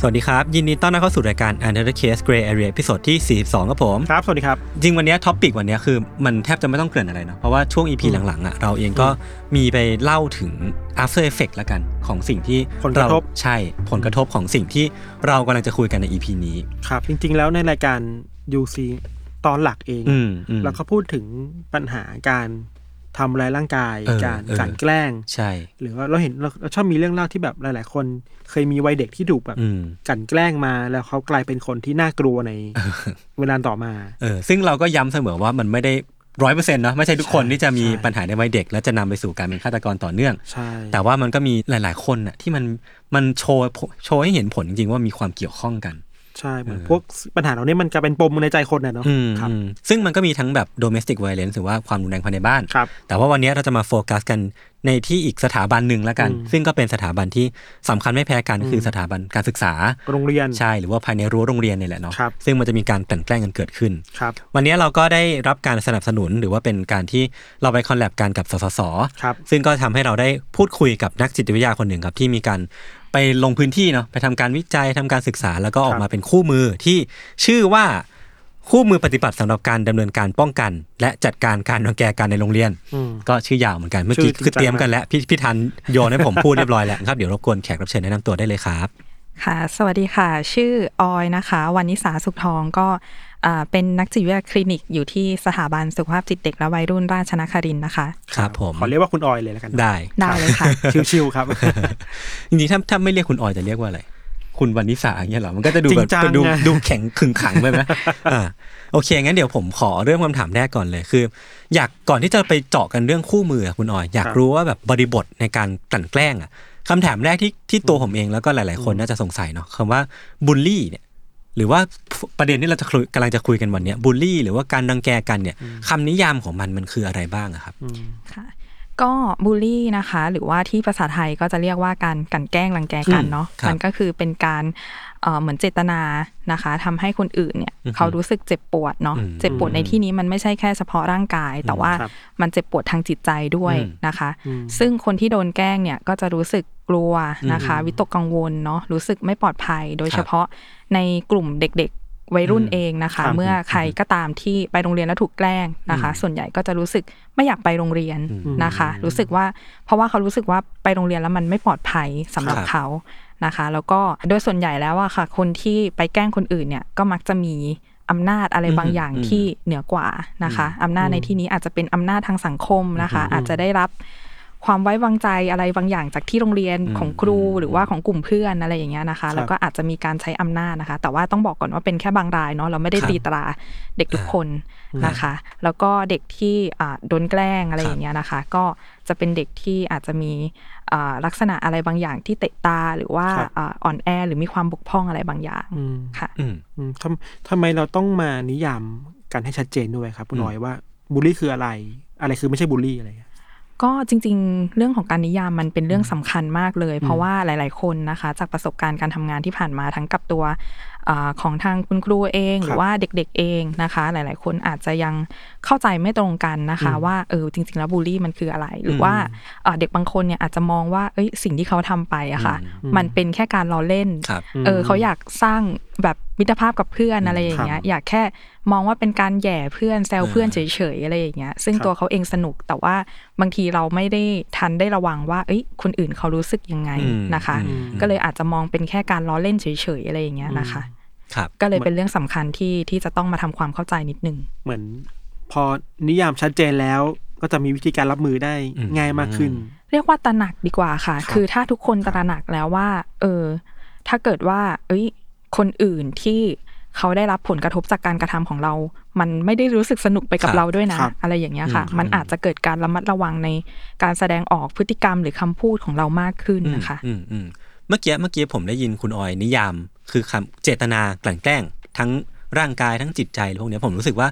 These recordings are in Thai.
สวัสดีครับ ยินดีต้อนรับเข้าสู่รายการ Untitled Case Gray Area ตอนที่ 42 ครับผม ครับ สวัสดีครับ จริงวันนี้ท็อปิกวันนี้คือมันแทบจะไม่ต้องเกริ่นอะไรเนาะเพราะว่าช่วง EP หลังๆอะเราเองก็มีไปเล่าถึง after effect ละกันของสิ่งที่ผลกระทบเาใช่ผลกระทบของสิ่งที่เรากำลังจะคุยกันใน EP นี้ ครับ จริง ๆ แล้วในรายการ UC ตอนหลักเองอืมอืมเราก็พูดถึงปัญหาการ ทำร้ายร่างกายเออการเออกลันแกล้ง ใช่ หรือว่าเราเห็นเราเราชอบมีเรื่องเล่าที่แบบหลาย ๆ คนเคยมีวัยเด็กที่ถูกแบบอืมกลันแกล้งมาแล้วเขากลายเป็นคนที่น่ากลัวในเวลาต่อมาเออซึ่งเราก็ย้ำเสมอว่ามันไม่ได้ร้อยเปอร์เซ็นต์เนาะไม่ใช่ทุกคนใช่ที่จะมีใช่ปัญหาในวัยเด็ก และจะนำไปสู่การเป็นฆาตกรต่อเนื่องใช่แต่ว่ามันก็มีหลาย ๆ คนน่ะที่มันมันโชว์โชว์ให้เห็นผลจริงๆว่ามีความเกี่ยวข้องกัน ใช่เหมือนพวกปัญหาเหล่านี้มันกลายเป็นปมในใจคนนะเนาะอืมครับอืมซึ่งมันก็มีทั้งแบบ domestic violence หรือว่าความรุนแรงภายในบ้านครับแต่ว่าวันนี้เราจะมาโฟกัสกันในที่อีกสถาบันหนึ่งแล้วกันอืมซึ่งก็เป็นสถาบันที่สำคัญไม่แพ้กันก็คือสถาบันการศึกษาโรงเรียนใช่หรือว่าภายในรั้วโรงเรียนเนี่ยแหละเนาะครับซึ่งมันจะมีการกลั่นแกล้งกันเกิดขึ้นครับวันนี้เราก็ได้รับการสนับสนุนหรือว่าเป็นการที่เราไปคอลแลบกันกับสสสครับซึ่งก็ทำให้เราได้พูดคุยกับนักจิตวิทยาคนหนึ่งครับที่มีการ ไปลงพื้นที่เนาะไปทำการวิจัยทำการศึกษาแล้วก็ออกมาเป็นคู่มือที่ชื่อว่าคู่มือปฏิบัติสำหรับการดำเนินการป้องกัน และจัดการการรังแกกันในโรงเรียนอืมก็ชื่อยาวเหมือนกันเมื่อกี้ชื่อจริงคือเตรียมจังกันแล้วพี่พี่ทันโยนให้ผมพูดเรียบร้อยแล้วครับเดี๋ยวรบกวนแขกรับเชิญแนะนำตัวได้เลยครับค่ะ สวัสดีค่ะ ชื่อออยนะคะ วันนิสาสุขทองก็อ่า เป็นนักจิตวิทยาคลินิกอยู่ที่สถาบันสุขภาพจิตเด็กและวัยรุ่นราชนครินทร์นะคะ ครับผมขอเรียกว่าคุณออยเลยแล้วกัน ได้ ได้เลยค่ะ ชิวๆครับ จริงๆถ้าถ้าไม่เรียกคุณออยจะเรียกว่าอะไร คุณวันนิสาอย่างเงี้ยเหรอ มันก็จะดูแบบจริงจังดูไงดูแข็งขึงขังไปไหมอ่าโอเค งั้นเดี๋ยวผมขอเริ่มคำถามแรกก่อนเลยคือ อยากก่อนที่จะไปเจาะกันเรื่องคู่มืออะคุณออย อยากรู้ว่าแบบบริบทในการกลั่นแกล้งอะคำถามแรกที่ที่ตัวผมเองแล้วก็หลาย ๆ คนน่าจะสงสัยเนาะคำว่าบูลลี่เนี่ย หรือว่าประเด็นที่เราจะคุยกำลังจะคุยกันวันเนี้ยบูลลี่ หรือว่าการรังแกกันเนี่ยคำนิยามของมันมันคืออะไรบ้างอะครับค่ะก็บูลลี่นะคะ หรือว่าที่ภาษาไทยก็จะเรียกว่าการกลั่นแกล้งรังแกกันเนาะครับมันก็คือเป็นการเอ่อเหมือนเจตนานะคะทำให้คนอื่นเนี่ยอือฮึเขารู้สึกเจ็บปวดเนาะอืมเจ็บปวดในที่นี้มันไม่ใช่แค่เฉพาะร่างกาย แต่ว่าครับมันเจ็บปวดทางจิตใจด้วยอืมนะคะอืมซึ่งคนที่โดนแกล้งเนี่ยก็จะรู้สึก กลัวนะคะอืมวิตกกังวลเนาะรู้สึกไม่ปลอดภัย โดยครับเฉพาะในกลุ่มเด็กๆวัยรุ่นอืมเองนะคะครับเมื่อใครก็ตามที่ไปโรงเรียนแล้วถูกแกล้งนะคะ ส่วนใหญ่ก็จะรู้สึกไม่อยากไปโรงเรียนอืมนะคะ รู้สึกว่าเพราะว่าเขารู้สึกว่าไปโรงเรียนแล้วมันไม่ปลอดภัยสำหรับครับเขานะคะ แล้วก็โดยส่วนใหญ่แล้วอะค่ะ คนที่ไปแกล้งคนอื่นเนี่ยก็มักจะมีอำนาจอะไรบางอย่างอืมที่เหนือกว่านะคะอำนาจในที่นี้อาจจะเป็นอำนาจทางสังคมนะคะ อาจจะได้รับ ความไว้วางใจอะไรบางอย่างจากที่โรงเรียนอืมของครูอืมหรือว่าของกลุ่มเพื่อนอะไรอย่างเงี้ยนะคะ แล้วก็อาจจะมีการใช้อำนาจนะคะ แต่ว่าต้องบอกก่อนว่าเป็นแค่บางรายเนาะเราไม่ได้ครับตีตราเด็กทุกคนนะคะ แล้วก็เด็กที่อ่าโดนแกล้งอะไรอย่างเงี้ยนะคะ ก็จะเป็นเด็กที่อาจจะมีอ่าลักษณะอะไรบางอย่างที่เตะตาหรือว่าครับอ่าอ่อนแอหรือมีความบกพร่องอะไรบางอย่างอืมค่ะอืมอืมทำทำไมเราต้องมานิยามกันให้ชัดเจนด้วยครับคุณออยว่าบูลลี่คืออะไร อะไรคือไม่ใช่บูลลี่อะไรอย่างเงี้ย ก็จริงๆ เรื่องของการนิยามมันเป็นเรื่องสำคัญมากเลย เพราะว่าหลาย ๆ คนนะคะ จากประสบการณ์การทำงานที่ผ่านมาทั้งกับตัว อาของทางคุณครูเองครับหรือว่าเด็กๆเองนะคะ หลาย ๆ คนอาจจะยังเข้าใจไม่ตรงกันนะคะ ว่าเออจริง ๆ แล้วบูลลี่มันคืออะไร หรือว่าอ่าเด็กบางคนเนี่ยอาจจะมองว่าเอ้ยสิ่งที่เขาทำไปอะค่ะ มันเป็นแค่การล้อเล่นครับเออเขาอยากสร้างแบบมิตรภาพกับเพื่อนอะไรอย่างเงี้ยอยากแค่มองว่าเป็นการแหย่เพื่อนแซวเพื่อนเฉยๆอะไรอย่างเงี้ยซึ่งครับตัวเขาเองสนุกแต่ว่าบางทีเราไม่ได้ทันได้ระวังว่า เอ้ยคนอื่นเขารู้สึกยังไงอืมนะคะอืมก็เลยอาจจะมองเป็นแค่การล้อเล่นเฉยๆอะไรอย่างเงี้ยนะคะครับ ก็เลยเป็นเรื่องสำคัญที่ที่จะต้องมาทำความเข้าใจนิดนึง เหมือน พอนิยามชัดเจนแล้วก็จะมีวิธีการรับมือได้อืมง่ายมากขึ้น เรียกว่าตระหนักดีกว่าค่ะครับคือถ้าทุกคนตระหนักแล้วว่า เออ ถ้าเกิดว่า เอ้ย คนอื่นที่เขาได้รับผลกระทบจากการกระทำของเรา มันไม่ได้รู้สึกสนุกไปกับครับเราด้วยนะครับอะไรอย่างเงี้ยค่ะอืมมันอาจจะเกิดการระมัดระวังในการแสดงออกพฤติกรรมหรือคำพูดของเรามากขึ้นนะคะอืมอืมเมื่อกี้เมื่อกี้ผมได้ยินคุณออยนิยาม คือคำเจตนากลั่นแกล้ง ทั้งร่างกายทั้งจิตใจพวกเนี้ยผมรู้สึกว่า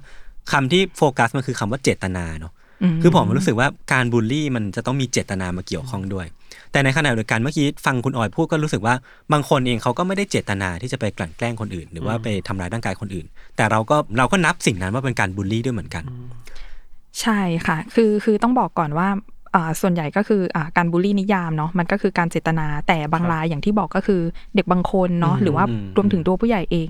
คำที่โฟกัสมันคือคำว่าเจตนาเนาะอืมคือผมรู้สึกว่าการบูลลี่มันจะต้องมีเจตนามาเกี่ยวข้องด้วย แต่ในขณะเดียวกันเมื่อกี้ฟังคุณออยพูดก็รู้สึกว่าบางคนเองเขาก็ไม่ได้เจตนาที่จะไปกลั่นแกล้งคนอื่น หรือว่าไปทำร้ายร่างกายคนอื่น แต่เราก็เราก็นับสิ่งนั้นว่าเป็นการบูลลี่ด้วยเหมือนกัน ใช่ค่ะ คือคือต้องบอกก่อนว่าอ่า ส่วนใหญ่ก็คืออ่าการบูลลี่นิยามเนาะมันก็คือการเจตนาแต่บางรายอย่างที่บอกก็คือเด็กบางคนเนาะอืมหรือว่าอืมรวมถึงตัวผู้ใหญ่เอง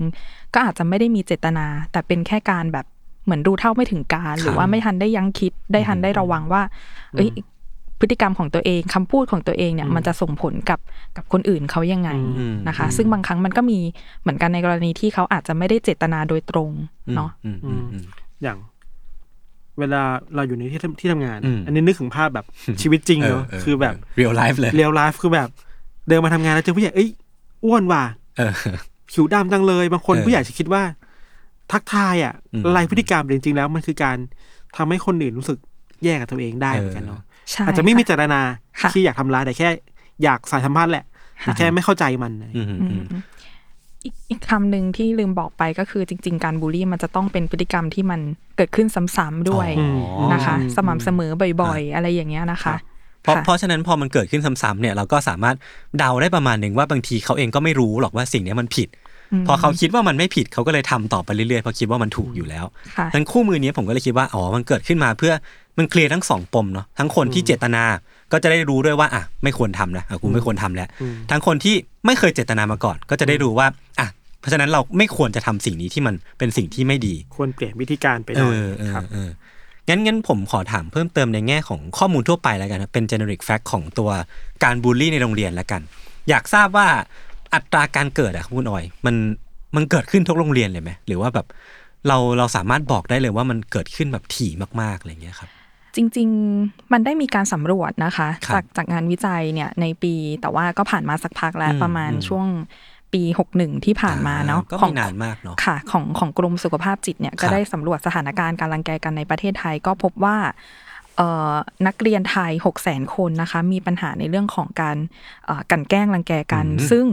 ก็อาจจะไม่ได้มีเจตนา แต่เป็นแค่การแบบเหมือนรู้เท่าไม่ถึงการ หรือว่าไม่ทันได้ยั้งคิดได้ทันได้ระวังว่า เอ้ยพฤติกรรมของตัวเองคำพูดของตัวเองเนี่ยมันจะส่งผลกับกับคนอื่นเขายังไงอืมนะคะอืมซึ่งบางครั้งมันก็มีเหมือนกันในกรณีที่เขาอาจจะไม่ได้เจตนาโดยตรงอืมเนาะอืมอืมอืมอย่าง เวลาเราอยู่ในที่ทำที่ทำงานอืมอันนี้นึกถึงภาพแบบชีวิตจริงเนอะคือแบบ real life เลย real life คือแบบ เดินมาทำงานแล้วเจอผู้ใหญ่เอ้ยอ้วนว่ะเออผิวดำจังเลย บางคนเออผู้ใหญ่จะคิดว่า ทักทายอะอืมอะไรพฤติกรรมแต่จริง ๆ แล้วมันคือการทำให้คนอื่นรู้สึกแย่กับตัวเองได้เหมือนกันเนาะใช่อาจจะไม่มีค่เจตนาค่ะที่อยากทำร้ายแต่แค่ อยากสานสัมพันธ์แหละแต่แค่ไม่เข้าใจมัน อะไรอืมอือืมมอีกอีกคำหนึ่งที่ลืมบอกไปก็คือจริง ๆ การบูลลี่มันจะต้องเป็นพฤติกรรมที่มันเกิดขึ้นซ้ำๆด้วยอ๋อนะคะอืมสม่ำเสมอบ่อยๆ อะไรอย่างเงี้ยนะคะเพราะค่ะเพราะฉะนั้นพอมันเกิดขึ้นซ้ำๆเนี่ยเราก็สามารถเดาได้ประมาณหนึ่งว่าบางทีเขาเองก็ไม่รู้หรอกว่าสิ่งเนี้ยมันผิด พอเขาคิดว่ามันไม่ผิดเขาก็เลยทำต่อไปเรื่อยๆเพราะคิดว่ามันถูกอยู่แล้วค่ะทั้งคู่มือนี้ผมก็เลยคิดว่าอ๋อมันเกิดขึ้นมาเพื่อมันเคลียร์ทั้งสองปมเนาะทั้งคนที่เจตนา ก็จะได้รู้ด้วยว่าอะไม่ควรทำนะอะกูไม่ควรทำแล้ว ทั้งคนที่ไม่เคยเจตนามาก่อน ก็จะได้รู้ว่าอะเพราะฉะนั้นเราไม่ควรจะทำสิ่งนี้ที่มันเป็นสิ่งที่ไม่ดี ควรเปลี่ยนวิธีการไปหเอน่อยอเออครับเอองั้นงั้นผมขอถามเพิ่มเติมในแง่ของข้อมูลทั่วไปแล้วกันนะเป็น generic fact ของตัวการบูลลี่ในโรงเรียนแล้วกัน อยากทราบว่าอัตราการเกิดอะครับคุณออย มันมันเกิดขึ้นทุกโรงเรียนเลยไหมหรือว่าแบบเราเราสามารถบอกได้เลยว่ามันเกิดขึ้นแบบถี่มากๆอะไรอย่างเงี้ยครับ จริง ๆ มันได้มีการสำรวจนะคะครับจากจากงานวิจัยเนี่ยในปีแต่ว่าก็ผ่านมาสักพักแล้วอืมประมาณอืมช่วงปี61ที่ผ่านมาเนาะก็ขอไม่งนานมากเนาะค่ะของของกรมสุขภาพจิตเนี่ยครัก็บได้สำรวจสถานการณ์การรังแกกันในประเทศไทยก็พบว่าเอ่อนักเรียนไทย 6 0 0 0 0 0 คนนะคะ มีปัญหาในเรื่องของการเอ่อกลันแกล้งรังแกกัน ซึ่ง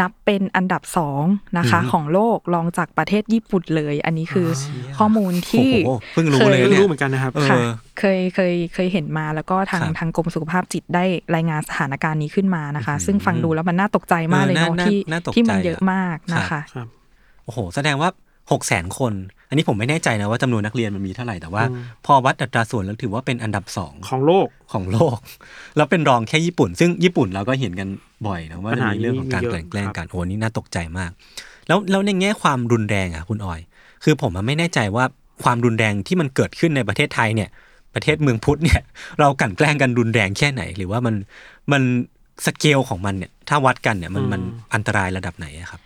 นับเป็นอันดับสองนะคะ ของโลกรองจากประเทศญี่ปุ่นเลย อันนี้คือข้อมูลที่โอ้โหเพิ่งรู้เลยเพิ่งเนี่ยรู้เหมือนกันนะครับเออค่ะเคยเคยเคยเห็นมาแล้วก็ทางครับทางกรมสุขภาพจิตได้รายงานสถานการณ์นี้ขึ้นมานะคะ ซึ่งฟังดูแล้วมันน่าตกใจมากเลยเนาะเออน่าที่น่าตกใจที่มันเยอะอะมากนะคะครับโอ้โห แสดงว่าหกแสนคน อันนี้ผมไม่แน่ใจนะว่าจำนวนนักเรียนมันมีเท่าไหร่แต่ว่า พอวัดอัตราส่วนแล้วถือว่าเป็นอันดับสองของโลกของโลก แล้วเป็นรองแค่ญี่ปุ่น ซึ่งญี่ปุ่นเราก็เห็นกันบ่อยนะว่าปัญจะหามีเรื่องของการนี้มีเยอะแกล้งแกล้งครับกันโอ้นี่น่าตกใจมาก แล้วแล้วในแง่ความรุนแรงอะคุณออย คือผมอะไม่แน่ใจว่าความรุนแรงที่มันเกิดขึ้นในประเทศไทยเนี่ย ประเทศเมืองพุทธเนี่ย เรากลั่นแกล้งกันรุนแรงแค่ไหน หรือว่ามันมันสเกลของมันเนี่ยถ้าวัดกันเนี่ยมันมันอันตรายระดับไหนอะครับ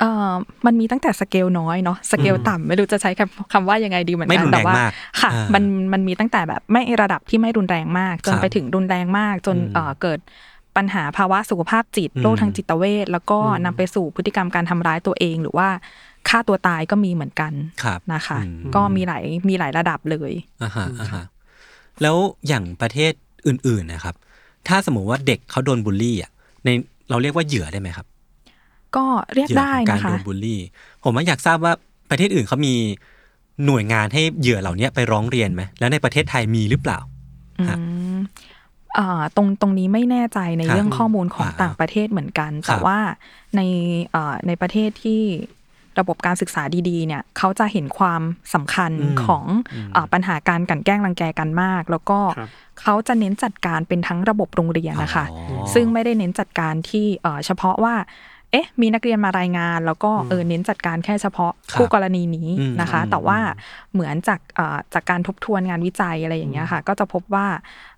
เอ่อมันมีตั้งแต่สเกลน้อยเนาะสเกลต่ำไม่รู้จะใช้คำคำว่ายังไงดีเหมือนไม่กัรุนนแรงแต่ว่ามากค่ะอ่ามัมันมันมีตั้งแต่แบบไม่ระดับที่ไม่รุนแรงมาก จนครับไปถึงรุนแรงมากจนอืมเอ่อเกิดปัญหาภาวะสุขภาพจิตอืมโรคทางจิตเวชแล้วก็นำไปสู่พฤติกรรมการทำร้ายตัวเอง หรือว่าฆ่าตัวตายก็มีเหมือนกันครับนะคะอืมก็มีหลายมีหลายระดับเลยอ่าฮะอ่าฮะแล้วอย่างประเทศอื่นๆนะครับ ถ้าสมมติว่าเด็กเขาโดนบูลลี่อะในเราเรียกว่าเหยื่อได้ไหมครับ ก็เรียกเหยื่อได้ของการนะคะโดนบูลลี่ ผมว่าอยากทราบว่าประเทศอื่นเขามีหน่วยงานให้เหยื่อเหล่านี้ไปร้องเรียนไหมแล้วในประเทศไทยมีหรือเปล่าอืมอ่าตรงตรงนี้ไม่แน่ใจในครับเรื่องข้อมูลของอ่าต่างประเทศเหมือนกันครับแต่ว่าในเอ่อในประเทศที่ระบบการศึกษาดีๆ เนี่ยเขาจะเห็นความสำคัญอืมของเอ่อปัญหาการกลันแกล้งรังแกกันมาก แล้วก็ครับเขาจะเน้นจัดการเป็นทั้งระบบโรงเรียนนะคะอ๋อซึ่งไม่ได้เน้นจัดการที่เอ่อเฉพาะว่า เอ๊ะ มีนักเรียนมารายงาน แล้วก็เออเน้นจัดการแค่เฉพาะครับคู่กรณีนี้อืมนะคะอืมแต่ว่าเหมือนจากเอ่อจากการทบทวนงานวิจัยอะไรอย่างเงี้ยค่ะ ก็จะพบว่า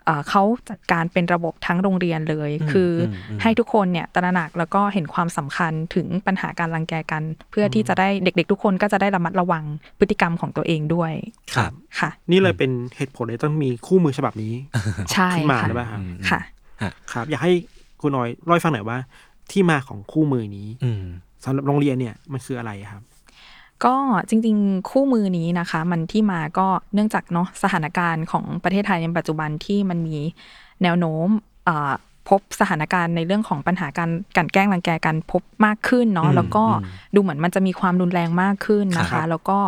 เอ่อเขาจัดการเป็นระบบทั้งโรงเรียนเลย คืออมอืมให้ทุกคนเนี่ยตระหนักแล้วก็เห็นความสำคัญถึงปัญหาการรังแกกัน เพื่อที่จะได้เด็ก ๆ ทุกคนก็จะได้ระมัดระวังพฤติกรรมของตัวเองด้วยครับค่ะ นี่เลยเป็นเหตุผลเลยต้องมีคู่มือฉบับนี้ใช่ขึ้นมาค่ะหรือเปล่าครับค่ะครับ อยากให้คุณน้อยเล่าให้ฟังหน่อยว่า ที่มาของคู่มือนี้อืมสำหรับโรงเรียนเนี่ยมันคืออะไรครับ ก็จริงๆ คู่มือนี้นะคะ มันที่มาก็เนื่องจากเนาะสถานการณ์ของประเทศไทยในปัจจุบันที่มันมีแนวโน้มเอ่อพบสถานการณ์ในเรื่องของปัญหาการกลันแกล้งรังแกกันพบมากขึ้นเนาะอืมแล้วก็อืมดูเหมือนมันจะมีความรุนแรงมากขึ้นนะครัคะบแล้วก็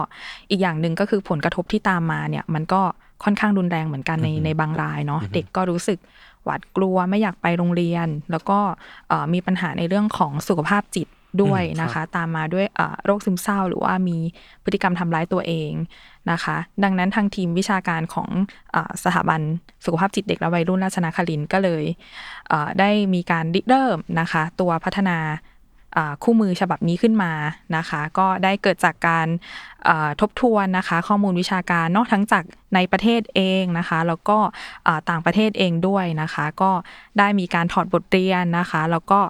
อีกอย่างหนึ่งก็คือผลกระทบที่ตามมาเนี่ยมันก็ค่อนข้างรุนแรงเหมือนกันในในบางรายเนาะเด็กก็รู้สึก หวาดกลัวไม่อยากไปโรงเรียน แล้วก็เอ่อมีปัญหาในเรื่องของสุขภาพจิตด้วยนะคะ ตามมาด้วยเอ่อโรคซึมเศร้า หรือว่ามีพฤติกรรมทำร้ายตัวเองนะคะ ดังนั้นทางทีมวิชาการของเออสถาบันสุขภาพจิตเด็กและวัยรุ่นราชนครินทร์ก็เลยเอ่อได้มีการริเริ่มนะคะ ตัวพัฒนาอ่า คู่มือฉบับนี้ขึ้นมานะคะ ก็ได้เกิดจากการทบทวนนะคะ ข้อมูลวิชาการนอกทั้งจากในประเทศเองนะคะ แล้วก็ต่างประเทศเองด้วยนะคะ ก็ได้มีการถอดบทเรียนนะคะ แล้วก็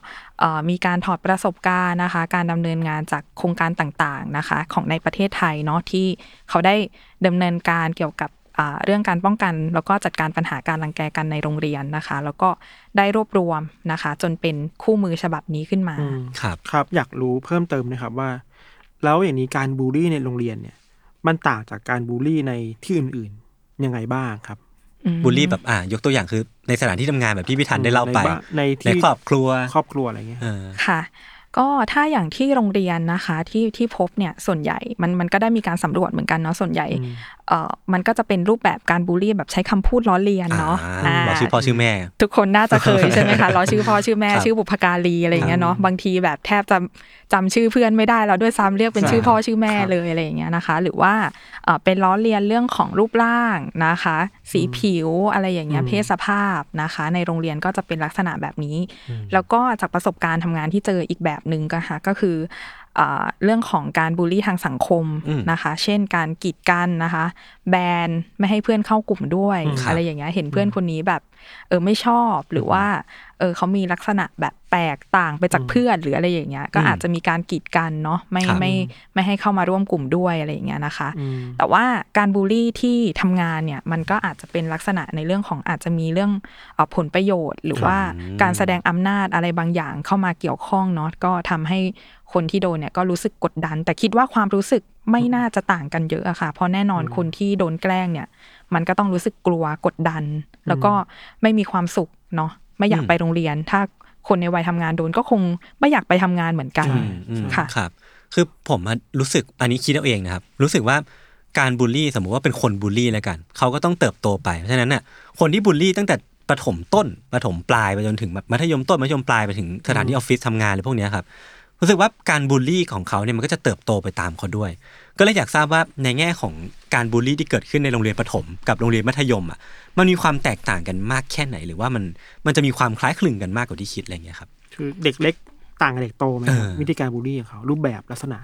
มีการถอดประสบการณ์นะคะ การดำเนินงานจากโครงการต่างๆนะคะ ของในประเทศไทยเนาะที่เขาได้ดำเนินการเกี่ยวกับ เรื่องการป้องกันแล้วก็จัดการปัญหาการรังแกกันในโรงเรียนนะคะ แล้วก็ได้รวบรวมนะคะ จนเป็นคู่มือฉบับนี้ขึ้นมาอืมครับครับอยากรู้เพิ่มเติมนะครับว่า แล้วอย่างนี้การบูลลี่ในโรงเรียนเนี่ย มันต่างจากการบูลลี่ในที่อื่นๆยังไงบ้างครับบูลลี่แบบอ่ายกตัวอย่างคือในสถานที่ทำงานแบบที่พี่ทันได้เล่าไป ในบ้านในที่ในครอบครัวครอบครัวอะไรเงี้ยเออค่ะ ก็ถ้าอย่างที่โรงเรียนนะคะที่ที่พบเนี่ยส่วนใหญ่มันมันก็ได้มีการสำรวจเหมือนกันเนาะส่วนใหญ่เอ่อมันก็จะเป็นรูปแบบการบูลลี่แบบใช้คำพูดล้อเลียนเนาะอ่าอ่าบอกชื่อพ่อชื่อแม่ ทุกคนน่าจะเคยใช่ไหมคะล้อชื่อพ่อชื่อแม่ครับชื่อบุพการีอะไรอย่างเงี้ยเนาะบางทีแบบแทบจะจำชื่อเพื่อนไม่ได้แล้วด้วยซ้ำเรียกเป็นใช่ชื่อพ่อชื่อแม่ครับเลยอะไรอย่างเงี้ยนะคะ หรือว่าเอ่อเป็นล้อเลียนเรื่องของรูปร่างนะคะ สีผิวอะไรอย่างเงี้ยเพศสภาพนะคะ ในโรงเรียนก็จะเป็นลักษณะแบบนี้ แล้วก็จากประสบการณ์ทำงานที่เจออีกแบบหนึ่งก็ค่ะก็คือเอ่อเรื่องของการบูลลี่ทางสังคมอืมนะคะ เช่นการกีดกันนะคะ แบนไม่ให้เพื่อนเข้ากลุ่มด้วยครับอะไรอย่างเงี้ย เห็นเพื่อนคนนี้แบบ เออไม่ชอบหรือว่าเออเขามีลักษณะแบบแปลกต่างไปจากเพื่อนหรืออะไรอย่างเงี้ย ก็อาจจะมีการกีดกันเนาะไม่ครับไม่ไม่ให้เข้ามาร่วมกลุ่มด้วยอะไรอย่างเงี้ยนะคะอืมแต่ว่าการบูลลี่ที่ทำงานเนี่ยมันก็อาจจะเป็นลักษณะในเรื่องของอาจจะมีเรื่องเออผลประโยชน์ หรือว่าการแสดงอำนาจอะไรบางอย่างเข้ามาเกี่ยวข้องเนาะก็ทำให้คนที่โดนเนี่ยก็รู้สึกกดดัน แต่คิดว่าความรู้สึกไม่น่าจะต่างกันเยอะอะค่ะ เพราะแน่นอนคนที่โดนแกล้งเนี่ย มันก็ต้องรู้สึกกลัวกดดัน แล้วก็ไม่มีความสุขเนาะ ไม่อยากอืมไปโรงเรียน ถ้าคนในวัยทำงานโดนก็คงไม่อยากไปทำงานเหมือนกันอืมอืมค่ะครับ คือผมอะรู้สึกอันนี้คิดเอาเองนะครับ รู้สึกว่าการบูลลี่สมมุติว่าเป็นคนบูลลี่แล้วกัน เขาก็ต้องเติบโตไปเพราะฉะนั้นน่ะคนที่บูลลี่ตั้งแต่ประถมต้นประถมปลายไปจนถึงแบบมัธยมต้นมัธยมปลายไปถึงสถานที่ออฟฟิศทำงานอะไรพวกเนี้ยครับรู้สึกว่าการบูลลี่ของเขาเนี่ยมันก็จะเติบโตไปตามเขาด้วย ก็เลยอยากทราบว่าในแง่ของการบูลลี่ที่เกิดขึ้นในโรงเรียนประถม กับโรงเรียนมัธยมอะมันมีความแตกต่างกันมากแค่ไหน หรือว่ามันมันจะมีความคล้ายคลึงกันมากกว่าที่คิดอะไรอย่างเงี้ยครับคือเด็กเล็กต่างกับเด็กโตไหมครับเออวิธีการบูลลี่ของเขารูปแบบลักษณะ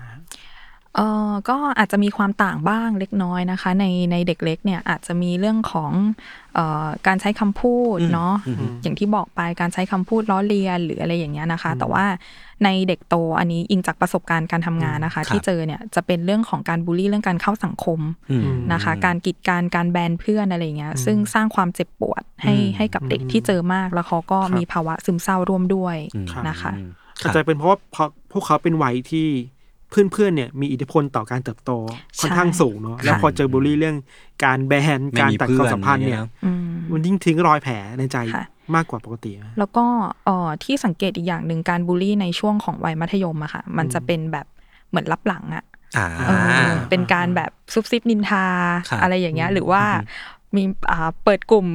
เออก็อาจจะมีความต่างบ้างเล็กน้อยนะคะ ในในเด็กเล็กเนี่ยอาจจะมีเรื่องของเอ่อการใช้คำพูดอืมเนาะอืมอย่างที่บอกไปการใช้คำพูดล้อเลียนหรืออะไรอย่างเงี้ยนะคะ แต่ว่าในเด็กโตอันนี้อิงจากประสบการณ์การทำงานนะคะ ที่เจอเนี่ยจะเป็นเรื่องของการบูลลี่เรื่องการเข้าสังคมอืมนะคะ การกีดการการแบนเพื่อนอะไรอย่างเงี้ยซึ่งสร้างความเจ็บปวดให้อืมให้กับเด็กที่เจอมากแล้วเขาก็ครับมีภาวะซึมเศร้าร่วมด้วยอืมนะคะอืมคอารัจบจะเป็นเพราะว่าพอพวกเขาเป็นวัยที่ เพื่อนๆเนี่ยมีอิทธิพลต่อการเติบโตค่อนข้างสูงเนาะแล้วพอเจอบูลลี่เรื่องการแบนไม่การมีตัดเพื่ควาอมนสัมพันธ์เนี่ยอะไรเงี้ยอืมมันยิ่งทิ้งรอยแผลในใจค่ะมากกว่าปกติไหมแล้วก็เอ่อที่สังเกตอีกอย่างหนึ่งการบูลลี่ในช่วงของวัยมัธยมอะค่ะ มันจะเป็นแบบเหมือนรับหลังอะอ่าเออเป็นการแบบซุบซิบนินทาครับอะไรอย่างเงี้ยหรือว่ามีอ่าเปิดกลุ่ม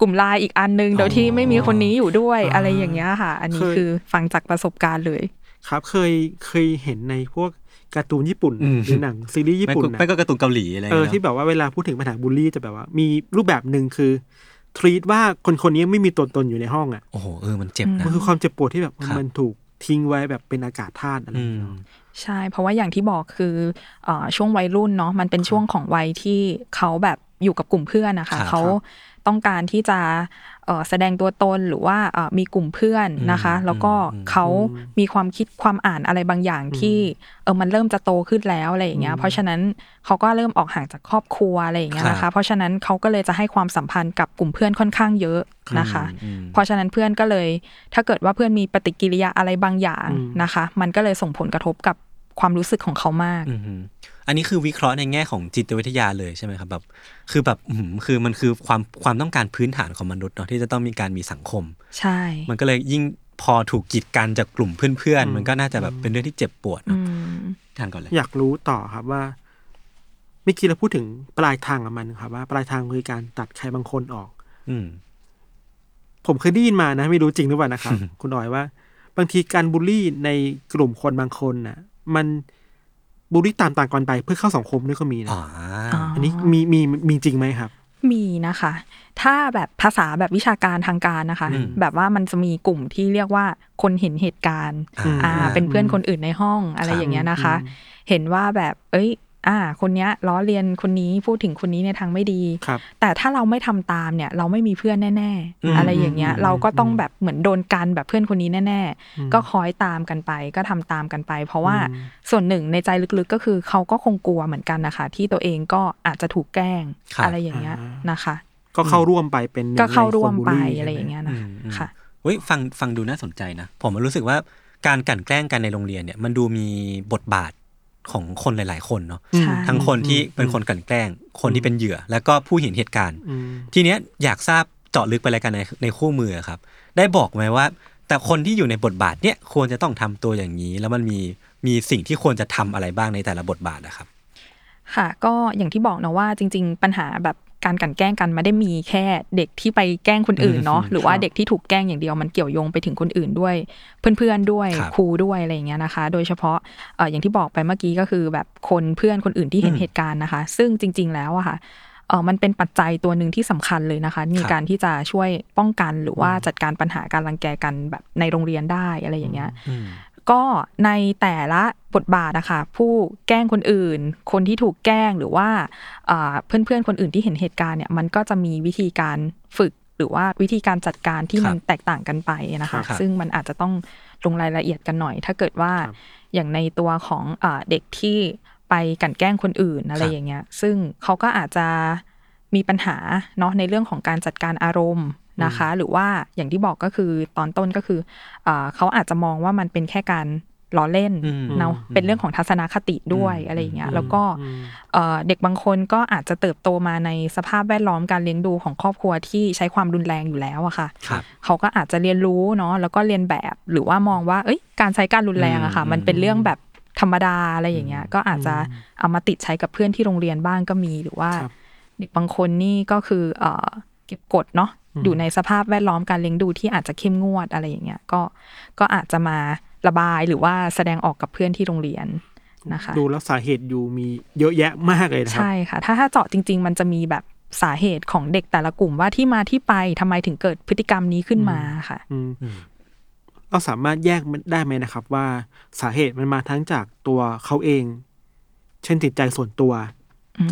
กลุ่มไลน์อีกอันนึง โดยที่ไม่มีคนนี้อยู่ด้วยอ่าอะไรอย่างเงี้ยค่ะ อันนี้เคยคือฟังจากประสบการณ์เลย ครับเคยเคยเห็นในพวก การ์ตูนญี่ปุ่นอืมหรือหนังซีรีส์ญี่ไม่ปุ่นก็นะไม่ก็การ์ตูนเกาหลีอะไรเออเงี้ยที่แบบว่าเวลาพูดถึงปัญหาบูลลี่จะแบบว่ามีรูปแบบหนึ่งคือทรีตว่าคนคนนี้ไม่มีตัวตนอยู่ในห้องอะโอ้โหเออมันเจ็บนะมันคือความเจ็บปวดที่แบบครับมันถูกทิ้งไว้แบบเป็นอากาศธาตุอะไรอย่างเงี้ยเนอะใช่ เพราะว่าอย่างที่บอกคือเอ่อช่วงวัยรุ่นเนาะมันเป็นช่วงของวัยที่เขาแบบอยู่กับกลุ่มเพื่อนนะคะครับเขา ต้องการที่จะเอ่อแสดงตัวตนหรือว่าเอ่อมีกลุ่มเพื่อนนะคะอืมแล้วก็อืมเขามีความคิดความอ่านอะไรบางอย่างที่เออมันเริ่มจะโตขึ้นแล้วอะไรอย่างเงี้ยเพราะฉะนั้นเขาก็เริ่มออกห่างจากครอบครัวอะไรอย่างเงี้ยนะคะ เพราะฉะนั้นเขาก็เลยจะให้ความสัมพันธ์กับกลุ่มเพื่อนค่อนข้างเยอะนะคะอืมเพราะฉะนั้นเพื่อนก็เลย ถ้าเกิดว่าเพื่อนมีปฏิกิริยาอะไรบางอย่างอืมนะคะ มันก็เลยส่งผลกระทบกับความรู้สึกของเขามาก อืมฮึอันนี้คือวิเคราะห์ในแง่ของจิตวิทยาเลยใช่ไหมครับแบบคือแบบอื้อหือคือมันคือความความต้องการพื้นฐานของมนุษย์เนาะที่จะต้องมีการมีสังคม ใช่ มันก็เลยยิ่งพอถูกกีดกันจากกลุ่มเพื่อนๆ มันก็น่าจะแบบเป็นเรื่องที่เจ็บปวดอืเนาะมทานก่อนเลยอยากรู้ต่อครับว่าเมื่อกี้เราพูดถึงปลายทางของมันครับว่าปลายทางคือการตัดใครบางคนออก อืมผมเคยได้ยินมานะ ไม่รู้จริงหรือเปล่านะครับคุณอ๋อยว่า บางทีการบูลลี่ในกลุ่มคนบางคนน่ะ มัน บูลลี่ตามต่างกันไปเพื่อเข้าสังคมด้วยก็มีนะอ๋ออันนี้มีมีมีจริงไหมครับ มีนะคะ ถ้าแบบภาษาแบบวิชาการทางการนะคะอืมแบบว่ามันจะมีกลุ่มที่เรียกว่าคนเห็นเหตุการณ์ อ่าอ่าเป็นเพื่อนคนอื่นในห้องอะไรครับอย่างเงี้ยนะคะอืมเห็นว่าแบบ เอ้ย อ่า คนเนี้ยล้อเลียนคนนี้พูดถึงคนนี้ในทางไม่ดีครับ แต่ถ้าเราไม่ทำตามเนี่ย เราไม่มีเพื่อนแน่อืมๆอะไรอย่างเงี้ยอืมเราก็ต้องแบบเหมือนโดนกันแบบเพื่อนคนนี้แน่อืมๆก็คอยตามกันไป ก็ทำตามกันไป เพราะว่าอืมส่วนหนึ่งในใจลึกๆก็คือเขาก็คงกลัวเหมือนกันนะคะ ที่ตัวเองก็อาจจะถูกแกล้งครับอะไรอย่างเงี้ยอ่านนะคะ ก็เข้าร่วมไปเป็นหนึ่งก็เข้าในคนร่วมบูลไปลี่อะไรใช่หมอย่างเงี้ยนะอืมอืมค่ะเฮ้ยฟังฟังดูน่าสนใจนะ ผมรู้สึกว่าการกลั่นแกล้งกันในโรงเรียนเนี่ยมันดูมีบทบาท ของคนหลาย ๆ คนเนาะใช่ทั้งคนที่เป็นคนกลั่นแกล้ง คนที่เป็นเหยื่อ แล้วก็ผู้เห็นเหตุการณ์อืมทีเนี้ยอยากทราบเจาะลึกไปเลยกันในในคู่มือครับ ได้บอกไหมว่า แต่คนที่อยู่ในบทบาทเนี่ยควรจะต้องทำตัวอย่างนี้ แล้วมันมีมีสิ่งที่ควรจะทำอะไรบ้างในแต่ละบทบาทนะครับ ค่ะ ก็อย่างที่บอกนะว่าจริง ๆ ปัญหาแบบ การกลั่นแกล้งกันไม่ได้มีแค่เด็กที่ไปแกล้งคนอื่นเนาะอืมหรือว่าครับเด็กที่ถูกแกล้งอย่างเดียวมันเกี่ยวโยงไปถึงคนอื่นด้วย เพื่อนๆด้วยครับครูด้วยอะไรอย่างเงี้ยนะคะ โดยเฉพาะเอ่ออย่างที่บอกไปเมื่อกี้ก็คือแบบคนเพื่อนคนอื่นที่เห็นอืมเหตุการณ์นะคะ ซึ่งจริง ๆ แล้วอะค่ะเออมันเป็นปัจจัยตัวหนึ่งที่สำคัญเลยนะคะในครับการที่จะช่วยป้องกันหรือว่าจัดการปัญหาการรังแกกันแบบในโรงเรียนได้อะไรอย่างเงี้ยอืม ก็ในแต่ละบทบาทนะคะผู้แกล้งคนอื่น คนที่ถูกแกล้งหรือว่าเพื่อนเพื่อนๆคนอื่นที่เห็นเหตุการณ์เนี่ยมันก็จะมีวิธีการฝึกหรือว่าวิธีการจัดการที่ครับมันแตกต่างกันไปนะคะครับซึ่งมันอาจจะต้องลงรายละเอียดกันหน่อย ถ้าเกิดว่าครับอย่างในตัวของเออเด็กที่ไปกลั่นแกล้งคนอื่นอะไรครับอย่างเงี้ย ซึ่งเขาก็อาจจะมีปัญหาเนาะในเรื่องของการจัดการอารมณ์นะคะ หรือว่าอย่างที่บอกก็คือตอนต้นก็คือเอ่อเขาอาจจะมองว่ามันเป็นแค่การล้อเล่นอืมเนาะอืมเป็นเรื่องของทัศนคติด้วยอืมอะไรอย่างเงี้ยอืมแล้วก็อืมเอ่อเด็กบางคนก็อาจจะเติบโตมาในสภาพแวดล้อมการเลี้ยงดูของครอบครัวที่ใช้ความรุนแรงอยู่แล้วอะค่ะครับเขาก็อาจจะเรียนรู้เนาะแล้วก็เรียนแบบหรือว่ามองว่า เอ้ยการใช้การรุนแรงอะค่ะอืมมันเป็นเรื่องแบบธรรมดาอะไรอย่างเงี้ย ก็อาจจะเอามาติดใช้กับเพื่อนที่โรงเรียนบ้างก็มีหรือว่าครับเด็กบางคนนี่ก็คือเอ่อ เก็บกดเนาะอยู่ในสภาพแวดล้อมการเลี้ยงดูที่อาจจะเข้มงวดอะไรอย่างเงี้ยก็ก็อาจจะมาระบายหรือว่าแสดงออกกับเพื่อนที่โรงเรียนนะคะดูแล้วสาเหตุอยู่มีเยอะแยะมากเลยนะครับใช่ค่ะ ถ้าถ้าเจาะจริง ๆ มันจะมีแบบสาเหตุของเด็กแต่ละกลุ่มว่าที่มาที่ไปทำไมถึงเกิดพฤติกรรมนี้ขึ้นมาค่ะอืมอืมเราสามารถแยกมันได้ไหมนะครับ ว่าสาเหตุมันมาทั้งจากตัวเขาเอง เช่นจิตใจส่วนตัว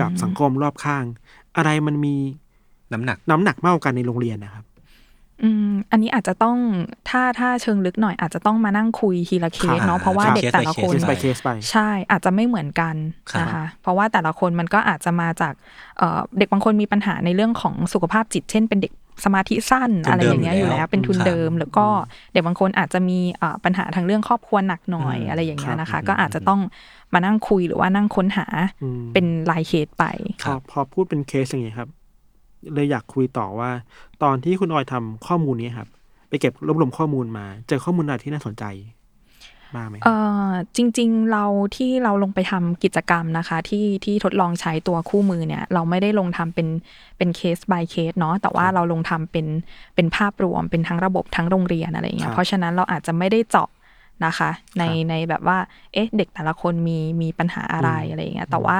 กับสังคมรอบข้าง อะไรมันมี น้ำหนักน้ำหนักมากกว่ากันในโรงเรียนนะครับ อืม อันนี้อาจจะต้องถ้าถ้าเชิงลึกหน่อยอาจจะต้องมานั่งคุยทีละเคสเนาะครับเพราะว่าครับเด็กแต่ละคนเคส by เคสไปใช่อาจจะไม่เหมือนกันครับนะคะเพราะว่าแต่ละคนมันก็อาจจะมาจากเอ่อเด็กบางคนมีปัญหาในเรื่องของสุขภาพจิต เช่นเป็นเด็กสมาธิสั้นทุนอะไรอย่างเงี้ยเดิมออยู่ยู่แล้แล้ววเป็นทุนครับเดิม แล้วก็เด็กบางคนอาจจะมีเอ่อปัญหาทางเรื่องครอบครัวหนักหน่อยอืมอะไรอย่างเงี้ยนะครัคะบก็อาจจะต้องมานั่งคุยหรือว่านั่งค้นหาอืมเป็นรายเคสไปพอพอพูดเป็นเคสอย่างนี้ครับ เลยอยากคุยต่อว่า ตอนที่คุณออยทำข้อมูลนี้ครับ ไปเก็บรวบรวมข้อมูลมา เจอข้อมูลอะไรที่น่าสนใจบ้างไหมครับเอ่อจริง ๆ เราที่เราลงไปทำกิจกรรมนะคะ ที่ที่ทดลองใช้ตัวคู่มือเนี่ย เราไม่ได้ลงทำเป็นเป็นเคส by เคสเนาะแต่ว่าเราลงทำเป็นเป็นภาพรวมเป็นทั้งระบบทั้งโรงเรียนอะไรอย่างเงี้ครัยบเพราะฉะนั้นเราอาจจะไม่ได้เจาะนะคะ ในครับในแบบว่า เอ๊ะ เด็กแต่ละคนมีมีปัญหาอะไรอืมอะไรอย่างเงี้ยแต่ว่า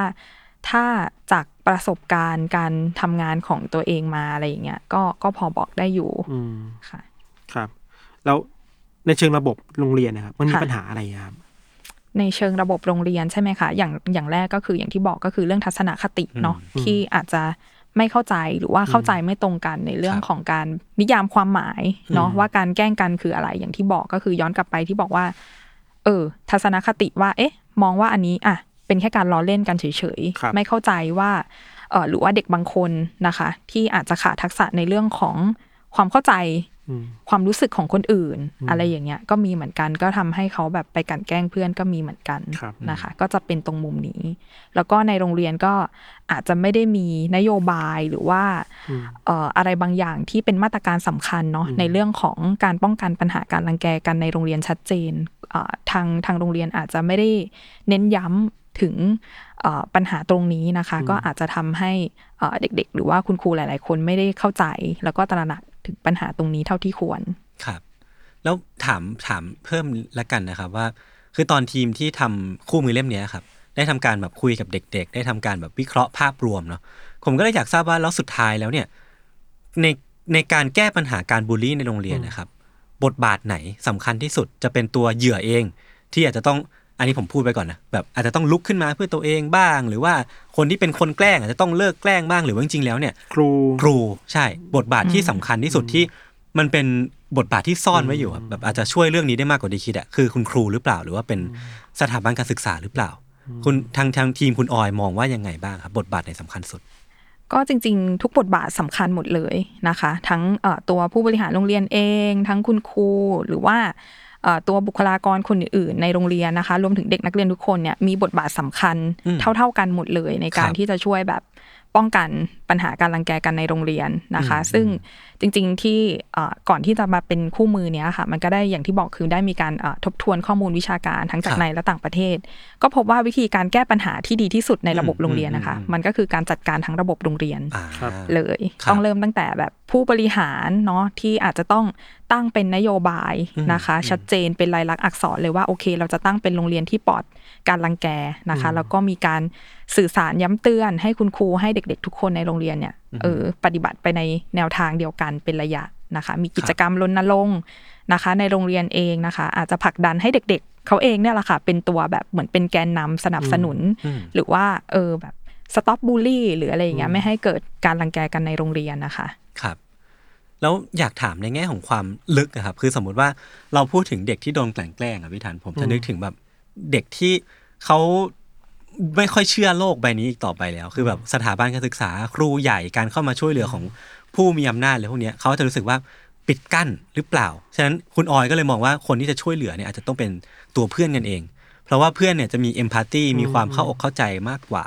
ถ้าจากประสบการณ์การทำงานของตัวเองมาอะไรอย่างเงี้ยก็ก็พอบอกได้อยู่อืมค่ะ ครับ แล้วในเชิงระบบโรงเรียนนะครับ มันมีค่ะปัญหาอะไรครับในเชิงระบบโรงเรียนใช่ไหมคะอย่างอย่างแรกก็คืออย่างที่บอกก็คือเรื่องทัศนคติเนาะที่อาจจะไม่เข้าใจหรือว่าเข้าใจไม่ตรงกันในเรื่องครับของการนิยามความหมายเนาะว่าการแกล้งกันคืออะไร อย่างที่บอกก็คือย้อนกลับไปที่บอกว่า เออ ทัศนคติว่า เอ๊ะ มองว่าอันนี้อะ เป็นแค่การล้อเล่นกันเฉยครับๆไม่เข้าใจว่าเออหรือว่าเด็กบางคนนะคะ ที่อาจจะขาดทักษะในเรื่องของความเข้าใจอืมความรู้สึกของคนอื่น อะไรอย่างเงี้ยก็มีเหมือนกันก็ทำให้เขาแบบไปกลันแกล้งเพื่อนก็มีเหมือนกันครับนะคะ ก็จะเป็นตรงมุมนี้ แล้วก็ในโรงเรียนก็อาจจะไม่ได้มีนโยบายหรือว่าอืมเอ่ออะไรบางอย่างที่เป็นมาตรการสำคัญเนาะในเรื่องของการป้องกันปัญหาการรังแกกันในโรงเรียนชัดเจนเอ่อทางทางโรงเรียนอาจจะไม่ได้เน้นย้ำ ถึงเอ่อปัญหาตรงนี้นะคะ ก็อาจจะทำให้เอ่อเด็กๆ หรือว่าคุณครูหลาย ๆ คนไม่ได้เข้าใจ แล้วก็ตระหนักถึงปัญหาตรงนี้เท่าที่ควรครับแล้วถามถามเพิ่มละกันนะครับว่า คือตอนทีมที่ทำคู่มือเล่มเนี้ยครับ ได้ทำการแบบคุยกับเด็ก ๆ ได้ทำการแบบวิเคราะห์ภาพรวมเนาะผมก็เลยอยากทราบว่าแล้วสุดท้ายแล้วเนี่ยในในการแก้ปัญหาการบูลลี่ในโรงเรียนนะครับ บทบาทไหนสำคัญที่สุดจะเป็นตัวเหยื่อเอง ที่อาจจะต้อง อันนี้ผมพูดไปก่อนนะแบบอาจจะต้องลุกขึ้นมาเพื่อตัวเองบ้าง หรือว่าคนที่เป็นคนแกล้งอาจจะต้องเลิกแกล้งบ้างหรือว่าจริงๆแล้วเนี่ย ครูครูใช่บทบาทที่สำคัญที่สุดที่มันเป็นบทบาทที่ซ่อนไว้อยู่อะแบบอาจจะช่วยเรื่องนี้ได้มากกว่าที่คิดอะคือคุณครูหรือเปล่า หรือว่าเป็นสถาบันการศึกษาหรือเปล่า คุณทางทางทีมคุณออยมองว่ายังไงบ้างครับ บทบาทไหนสำคัญสุด ก็จริงๆ ทุกบทบาทสำคัญหมดเลยนะคะ ทั้งเอ่อตัวผู้บริหารโรงเรียนเอง ทั้งคุณครูหรือว่าเอ่อตัวบุคลากรคนอื่นๆในโรงเรียนนะคะ รวมถึงเด็กนักเรียนทุกคนเนี่ยมีบทบาทสำคัญอืมเท่า ๆกันหมดเลยในการครับที่จะช่วยแบบ ป้องกันปัญหาการรังแกกันในโรงเรียนนะคะอืมซึ่งจริงๆที่เอ่อก่อนที่จะมาเป็นคู่มือเนี้ยค่ะ มันก็ได้อย่างที่บอกคือได้มีการเอ่อทบทวนข้อมูลวิชาการทั้งจากในและต่างประเทศ ก็พบว่าวิธีการแก้ปัญหาที่ดีที่สุดในระบบโรงเรียนนะคะ มันก็คือการจัดการทั้งระบบโรงเรียนอ่าครับเลยครับต้องเริ่มตั้งแต่แบบ ผู้บริหารเนาะที่อาจจะต้องตั้งเป็นนโยบายอืมนะคะอืมชัดเจนเป็นลายลักษณ์อักษรเลยว่าโอเค เราจะตั้งเป็นโรงเรียนที่ปลอดการรังแกนะคะ แล้วก็มีการสื่อสารย้ำเตือน ให้คุณครูให้เด็ก ๆ ทุกคนในโรงเรียนเนี่ยเออปฏิบัติไปในแนวทางเดียวกันเป็นระยะนะคะ มีกิจกรรมรณรงค์นะคะ ในโรงเรียนเองนะคะ อาจจะผลักดันให้เด็ก ๆเขาเองเนี่ยแหละค่ะเป็นตัวแบบเหมือนเป็นแกนนำสนับสนุนอืมหรือว่าเออแบบสต็อปบูลลี่หรืออะไรอย่างเงี้ยไม่ให้เกิดการรังแกกันในโรงเรียนนะคะ ครับ แล้วอยากถามในแง่ของความลึกอะครับ คือสมมุติว่าเราพูดถึงเด็กที่โดนกลั่นแกล้งอะพี่ทันผมจะนึกถึงแบบเด็กที่เขาไม่ค่อยเชื่อโลกใบนี้อีกต่อไปแล้ว คือแบบสถาบันการศึกษาครูใหญ่การเข้ามาช่วยเหลือของผู้มีอำนาจเลยพวกเนี้ยเขาจะรู้สึกว่าปิดกั้นหรือเปล่า ฉะนั้นคุณออยก็เลยมองว่าคนที่จะช่วยเหลือเนี่ยอาจจะต้องเป็นตัวเพื่อนกันเอง เพราะว่าเพื่อนเนี่ยจะมีเอมพัตตีมีความเข้าอกเข้าใจมากกว่า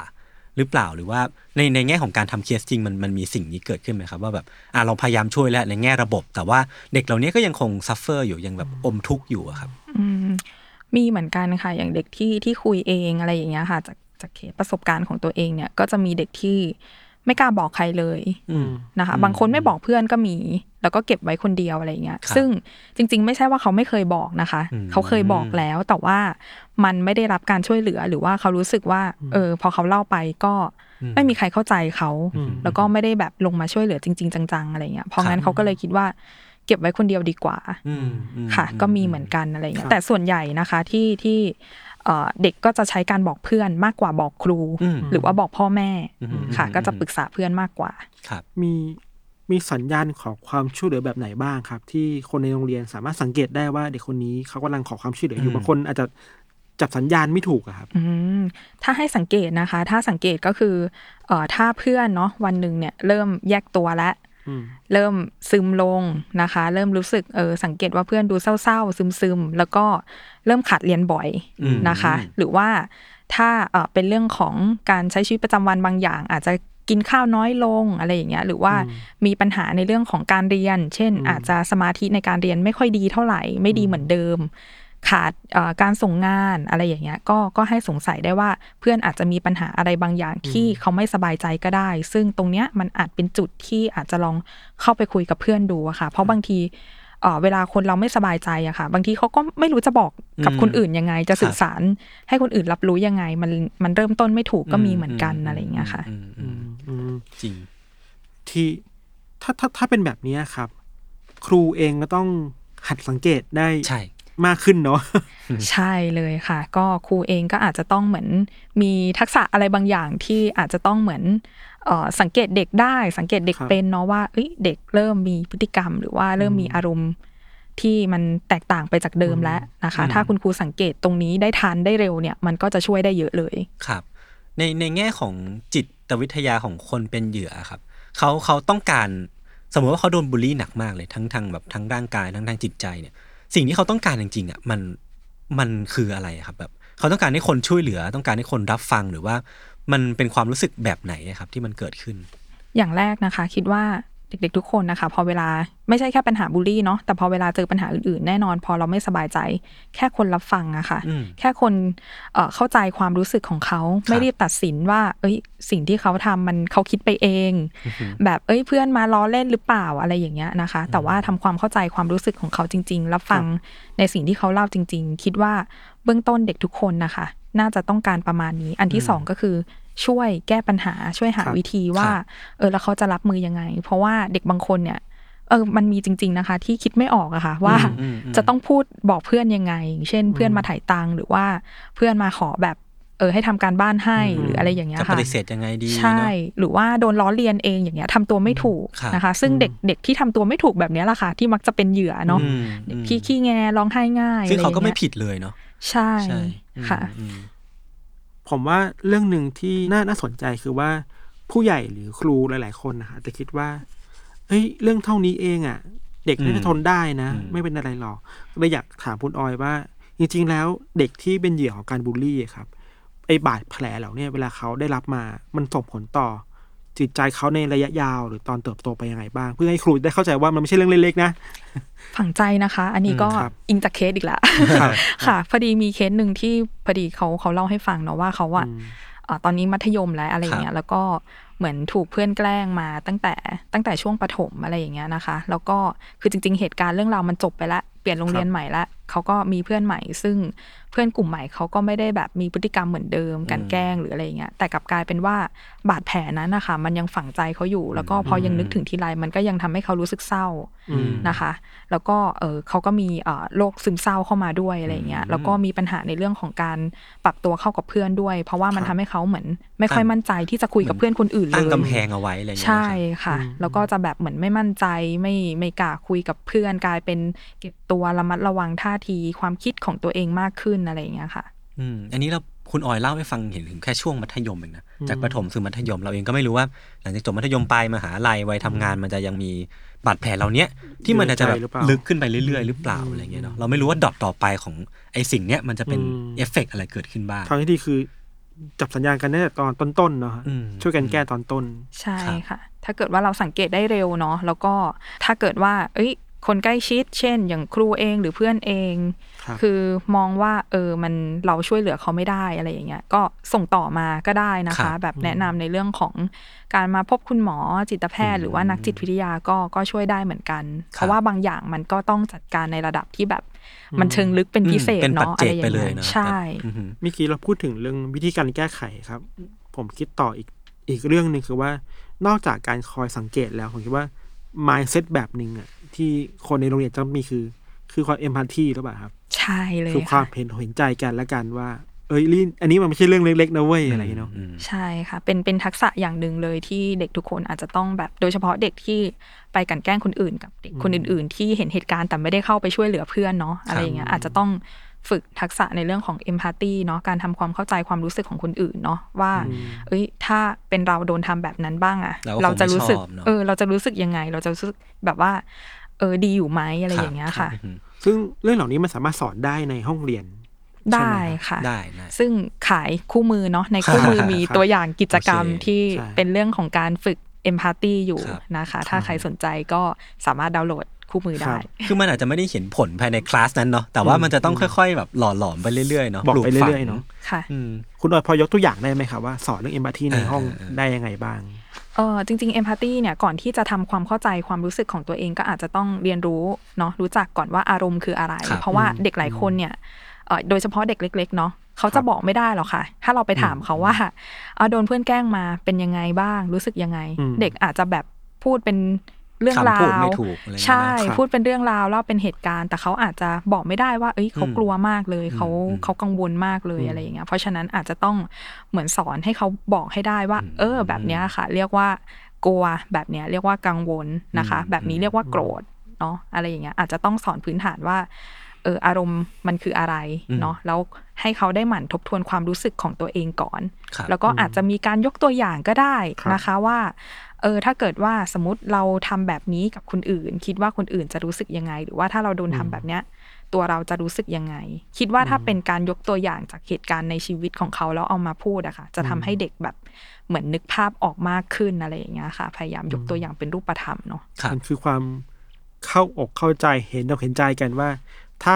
หรือเปล่าหรือว่าในในแง่ของการทำเคสจริงมันมันมีสิ่งนี้เกิดขึ้นไหมครับ ว่าแบบอะเราพยายามช่วยแล้วในแง่ระบบ แต่ว่าเด็กเหล่านี้ก็ยังคง suffer อยู่ยังแบบอมทุกข์อยู่อะครับอืมมีเหมือนกันค่ะอย่างเด็กที่ที่คุยเองอะไรอย่างเงี้ยค่ะจากจากเคสประสบการณ์ของตัวเองเนี่ยก็จะมีเด็กที่ ไม่กล้าบอกใครเลยอืมนะคะ บางคนไม่บอกเพื่อนก็มี แล้วก็เก็บไว้คนเดียวอะไรอย่างเงี้ยครับซึ่งจริง ๆ ไม่ใช่ว่าเขาไม่เคยบอกนะคะอืมเขาเคยบอกแล้ว แต่ว่ามันไม่ได้รับการช่วยเหลือ หรือว่าเขารู้สึกว่า เออ พอเขาเล่าไปก็ไม่มีใครเข้าใจเขา แล้วก็ไม่ได้แบบลงมาช่วยเหลือจริง ๆ จังๆอะไรเงี้ย เพราะงั้นเขาก็เลยคิดว่าเก็บไว้คนเดียวดีกว่าอืมอืมค่ะอืก็มีเหมือนกันอะไรเงี้ครัยบแต่ส่วนใหญ่นะคะที่ที่ เอ่อเด็กก็จะใช้การบอกเพื่อนมากกว่าบอกครูอืมหรือว่าบอกพ่อแม่อืมค่ะอืมก็จะปรึกษาเพื่อนมากกว่าครับมีมีสัญญาณของความช่วยเหลือแบบไหนบ้างครับ ที่คนในโรงเรียนสามารถสังเกตได้ว่าเด็กคนนี้เขากำลังขอความช่วยเหลืออยู่อืมบางคนอาจจะจับสัญญาณไม่ถูกอะครับอืมถ้าให้สังเกตนะคะ ถ้าสังเกตก็คือเอ่อถ้าเพื่อนเนาะวันหนึ่งเนี่ยเริ่มแยกตัวแล้วอืม เริ่มซึมลงนะคะ เริ่มรู้สึกเออสังเกตว่าเพื่อนดูเศร้าๆ ซึมๆ แล้วก็เริ่มขาดเรียนบ่อยอืมนะคะ หรือว่าถ้าเออเป็นเรื่องของการใช้ชีวิตประจำวันบางอย่าง อาจจะกินข้าวน้อยลงอะไรอย่างเงี้ยหรือว่ามีปัญหาในเรื่องของการเรียน เช่น อาจจะสมาธิในการเรียนไม่ค่อยดีเท่าไหร่ ไม่ดีเหมือนเดิม ขาดเอ่อการส่งงานอะไรอย่างเงี้ยก็ก็ให้สงสัยได้ว่าเพื่อนอาจจะมีปัญหาอะไรบางอย่างที่เขาไม่สบายใจก็ได้ ซึ่งตรงเนี้ยมันอาจเป็นจุดที่อาจจะลองเข้าไปคุยกับเพื่อนดูอะค่ะ เพราะบางทีเอ่อเวลาคนเราไม่สบายใจอะค่ะ บางทีเขาก็ไม่รู้จะบอกกับอืมคนอื่นยังไง จะสื่อครับสาร ให้คนอื่นรับรู้ยังไง มันมันเริ่มต้นไม่ถูกก็มีเหมือนกันอะไรอย่างเงี้ยค่ะอืมอืมอืมจริงที่ถ้าถ้าถ้าเป็นแบบนี้ครับ ครูเองก็ต้องหัดสังเกตได้ใช่ มากขึ้นเนาะใช่เลยค่ะ ก็ครูเองก็อาจจะต้องเหมือนมีทักษะอะไรบางอย่างที่อาจจะต้องเหมือนเอ่อสังเกตเด็กได้สังเกตเด็กครับเป็นเนาะว่าเอ้ยเด็กเริ่มมีพฤติกรรม หรือว่าเริ่มมีอารมณ์ที่มันแตกต่างไปจากเดิมแล้วนะคะ ถ้าคุณครูสังเกตตรงนี้ได้ทันได้เร็วเนี่ย มันก็จะช่วยได้เยอะเลยครับ ในในแง่ของจิตวิทยาของคนเป็นเหยื่อครับเขาเขาต้องการสมมติว่าเขาโดนบูลลี่หนักมากเลยทั้งทางแบบทั้งร่างกายทั้งทางจิตใจเนี่ย สิ่งที่เขาต้องการจริงๆอะมันมันคืออะไรครับแบบเขาต้องการให้คนช่วยเหลือ ต้องการให้คนรับฟังหรือว่า มันเป็นความรู้สึกแบบไหนครับที่มันเกิดขึ้น อย่างแรกนะคะ คิดว่า เด็กๆทุกคนนะคะ พอเวลาไม่ใช่แค่ปัญหาบูลลี่เนาะแต่พอเวลาเจอปัญหาอื่นๆ แน่นอน พอเราไม่สบายใจ แค่คนรับฟังอะค่ะอืมแค่คนเอ่อเข้าใจความรู้สึกของเขาไม่รีบตัดสินว่า เอ้ย สิ่งที่เขาทำมันเขาคิดไปเอง แบบเอ้ยเพื่อนมาล้อเล่นหรือเปล่าอะไรอย่างเงี้ยนะคะ แต่ว่าทำความเข้าใจความรู้สึกของเขาจริง ๆ รับฟังในสิ่งที่เขาเล่าจริง ๆ คิดว่าเบื้องต้นเด็กทุกคนนะคะ น่าจะต้องการประมาณนี้ อันที่สองก็คือช่วยแก้ปัญหาช่วยหาครับวิธีว่า เออแล้วเขาจะรับมือยังไง เพราะว่าเด็กบางคนเนี่ยเออ มันมีจริง ๆนะคะ ที่คิดไม่ออกอะค่ะ ว่าอืมอืมอืมจะต้องพูดบอกเพื่อนยังไงอย่างเช่น เพื่อนมาถ่ายตังค์หรือว่าเพื่อนมาขอแบบ เออให้ทำการบ้านให้หรืออะไรอย่างเงี้ยจะปค่ะฏิเสธยังไงดีใช่เนาะหรือว่าโดนล้อเลียนเองอย่างเงี้ยทำตัวไม่ถูกครับนะคะ ซึ่งเด็กเด็กที่ทำตัวไม่ถูกแบบเนี้ยแหละค่ะ ที่มักจะเป็นเหยื่อเนาะอืมอืมขี้ขี้แงร้องไห้ง่ายซึ่งเขาก็ไม่อะรอย่ยผิดเลยเนาะใช่ใช่อืมค่ะอืม ผมว่าเรื่องหนึ่งที่น่าน่าสนใจคือว่าผู้ใหญ่หรือครูหลาย ๆ คนนะคะจะคิดว่าเฮ้ยเรื่องเท่านี้เองอะ เด็กน่าจะทนได้นะ ไม่เป็นอะไรหรอกเลยอยากถามคุณออยว่า จริง ๆ แล้วเด็กที่เป็นเหยื่อของการบูลลี่อะครับไอ้บาดแผลเหล่าเนี้ยเวลาเขาได้รับมามันส่งผลต่อ จิตใจเขาในระยะยาว หรือตอนเติบโตไปยังไงบ้าง เพื่อให้ครูได้เข้าใจว่ามันไม่ใช่เรื่องเล็กๆนะฝังใจนะคะ อันนี้ก็อืมครับอิงจากเคสอีกละครับค่ะ พอดีมีเคสหนึ่งที่พอดีเขาเขาเล่าให้ฟังเนาะว่าเขาอะอ่าตอนนี้มัธยมแล้วอะไรอย่างเงี้ยแล้วก็เหมือนถูกเพื่อนแกล้งมาตั้งแต่ตั้งแต่ช่วงประถมอะไรอย่างเงี้ยนะคะ แล้วก็คือจริง ๆ เหตุการณ์เรื่องราวมันจบไปแล้วเปลี่ยนโรงเรียนใหม่ละเขาก็มีเพื่อนใหม่ ซึ่ง เพื่อนกลุ่มใหม่เขาก็ไม่ได้แบบมีพฤติกรรมเหมือนเดิมการแกล้งหรืออะไรอย่างเงี้ยแต่กลับกลายเป็นว่าบาดแผลนั้นนะคะมันยังฝังใจเขาอยู่ แล้วก็พอยังนึกถึงทีไรมันก็ยังทำให้เขารู้สึกเศร้าอืมนะคะ แล้วก็เออเขาก็มีเอ่อโรคซึมเศร้าเข้ามาด้วยอะไรเงี้ยแล้วก็มีปัญหาในเรื่องของการปรับตัวเข้ากับเพื่อนด้วย เพราะว่ามันทำให้เขาเหมือน ไม่ค่อยมั่นใจที่จะคุยกับเพื่อนคนอื่นเลตั้งยกำแพงเอาไว้อะไรอย่างเงี้ยใช่นะครับค่ะ แล้วก็จะแบบเหมือนไม่มั่นใจไม่ไม่กล้าคุยกับเพื่อนกลายเป็นเก็บตัวระมัดระวังท่าทีความคิดของตัวเองมากขึ้นอะไรอย่างเงี้ยค่ะ อืมอันนี้เราคุณออยเล่าให้ฟังเห็นถึงแค่ช่วงมัธยมเองนะจากประถมสู่มัธยมเราเองก็ไม่รู้ว่า หลังจากจบมัธยมปลายมหาลัยวัยทำงานมันจะยังมีบาดแผลเหล่าเนี้ยที่มันอาจจะแบบอยู่ในใจหรือเปล่าลึกขึ้นไปเรื่อยๆ หรือเปล่าอะไรเงี้ยเนาะเราไม่รู้ว่าดอทต่อไปของไอ้สิ่งเนี้ยมันจะเป็นอืมเอฟเฟกต์อะไรเกิดขึ้นบ้างทางที่ดีคือ จับสัญญาณกันตั้งแต่ตอนต้นๆเนาะอืมช่วยกันแก้ตอนต้น ใช่ครับค่ะ ถ้าเกิดว่าเราสังเกตได้เร็วเนาะแล้วก็ถ้าเกิดว่า เอ้ย คนใกล้ชิด เช่น อย่างครูเองหรือเพื่อนเองครับคือมองว่าเออมันเราช่วยเหลือเขาไม่ได้อะไรอย่างเงี้ยก็ส่งต่อมาก็ได้นะครัคะบแบบแนะนำในเรื่องของการมาพบคุณหมอจิตแพทย์ หรือว่านักจิตวิทยาก็ก็ช่วยได้เหมือนกัน เพราะว่าบางอย่างมันก็ต้องจัดการในระดับที่แบบมันเชิงลึกเป็นพิเศษเป็นปัจเนาะเจอะไรกอไปย่างเลเงี้ยยเนาะใช่แบบอือหือเมื่อกี้เราพูดถึงเรื่องวิธีการแก้ไขครับ ผมคิดต่ออีกอีกเรื่องหนึ่งคือว่านอกจากการคอยสังเกตแล้วผมคิดว่า mindset แบบหนึ่งอะ ที่คนในโรงเรียนจะมีคือ คือความเอมพัตตีหรือเปล่าครับ ใช่เลยคือความค่ะเห็นเห็นใจกันและกันว่า เอ้ยลินอันนี้มันไม่ใช่เรื่องเล็กๆนะเว้ยอะไรอย่างเงี้ยเนาะอืมใช่ค่ะ เป็นเป็นทักษะอย่างหนึ่งเลยที่เด็กทุกคนอาจจะต้องแบบ โดยเฉพาะเด็กที่ไปกลันแกล้งคนอื่นกับเด็กคนอื่น ๆ ที่เห็นเหตุการณ์แต่ไม่ได้เข้าไปช่วยเหลือเพื่อนเนาะอะไรอย่างเงี้ยอาจจะต้องฝึกทักษะในเรื่องของเอมพัตตีเนาะการทำความเข้าใจความรู้สึกของคนอื่นเนาะว่า เอ้ย ถ้าเป็นเราโดนทำแบบนั้นบ้างอะเราก็คงจะรู้สึกไม่ชอบเนอะเออ เราจะรู้สึกยังไง เราจะรู้สึกแบบว่า เออดีอยู่ไหมอะไรอย่างเงี้ยค่ะอือหือซึ่งเรื่องเหล่านี้มันสามารถสอนได้ในห้องเรียนใช่ไหมได้ครับค่ะได้ได้ ซึ่งขายคู่มือเนาะในคู่มือมีครับตัวอย่างกิจกรรมโอเคที่ใช่เป็นเรื่องของการฝึกเอมพัตตีอยู่ครับนะคะ ถ้าใครสนใจก็สามารถดาวน์โหลดคู่มือได้ คือมันอาจจะไม่ได้เห็นผลภายในคลาสนั้นเนาะ แต่ว่ามันจะต้องค่อยๆ แบบหล่อหลอมไปเรื่อยๆ เนาะ บอกไปลูฝังเรื่อยๆ เนาะ ค่ะอืมคุณออยพอยกตัวอย่างได้ไหมครับว่าสอนเรื่องเอมพัตตีในเออห้องเออเออได้ยังไงบ้าง เออจริงๆเอมพัตตีเนี่ยก่อนที่จะทำความเข้าใจความรู้สึกของตัวเองก็อาจจะต้องเรียนรู้เนาะรู้จักก่อนว่าอารมณ์คืออะไรครับเพราะว่าเด็กหลายคนเนี่ยเอ่อโดยเฉพาะเด็กเล็ก ๆ เนาะเขาจะบอกไม่ได้หรอกค่ะ ถ้าเราไปถามเขาว่าเอาโดนเพื่อนแกล้งมาเป็นยังไงบ้าง รู้สึกยังไงอืมเด็กอาจจะแบบพูดเป็น เรื่องราคำพูดวไม่ถูกอะไรอย่างเงี้ยนะใช่ครับพูดเป็นเรื่องราวเล่าเป็นเหตุการณ์ แต่เขาอาจจะบอกไม่ได้ว่า เอ้ยเขาอืมกลัวมากเลยเขาอืมเขากังวลมากเลยอืมอะไรอย่างเงี้ย เพราะฉะนั้นอาจจะต้องเหมือนสอนให้เขาบอกให้ได้ว่า เออ แบบเนี้ยค่ะ เรียกว่ากลัวแบบเนี้ยเรียกว่ากังวลนะคะอืมแบบนี้เรียกว่าโกรธเนาะอะไรอย่างเงี้ยอาจจะต้องสอนพื้นฐานว่าเอออารมณ์มันคืออะไรเนาะแล้วให้เขาได้หมั่นทบทวนความรู้สึกของตัวเองก่อนครับแล้วก็อาจจะมีการยกตัวอย่างก็ได้ครับนะคะว่า เออถ้าเกิดว่าสมมติเราทำแบบนี้กับคนอื่น คิดว่าคนอื่นจะรู้สึกยังไง หรือว่าถ้าเราโดนทำแบบเนี้ย ตัวเราจะรู้สึกยังไง คิดว่าถ้าเป็นการยกตัวอย่างจากเหตุการณ์ในชีวิตของเขาแล้วเอามาพูดอะค่ะ จะทำให้เด็กแบบเหมือนนึกภาพออกมากขึ้นอะไรอย่างเงี้ยค่ะ พยายามยกตัวอย่างเป็นรูปธรรมเนาะครับมันคือความเข้าอกเข้าใจเห็นอกเห็นใจกันว่า ถ้า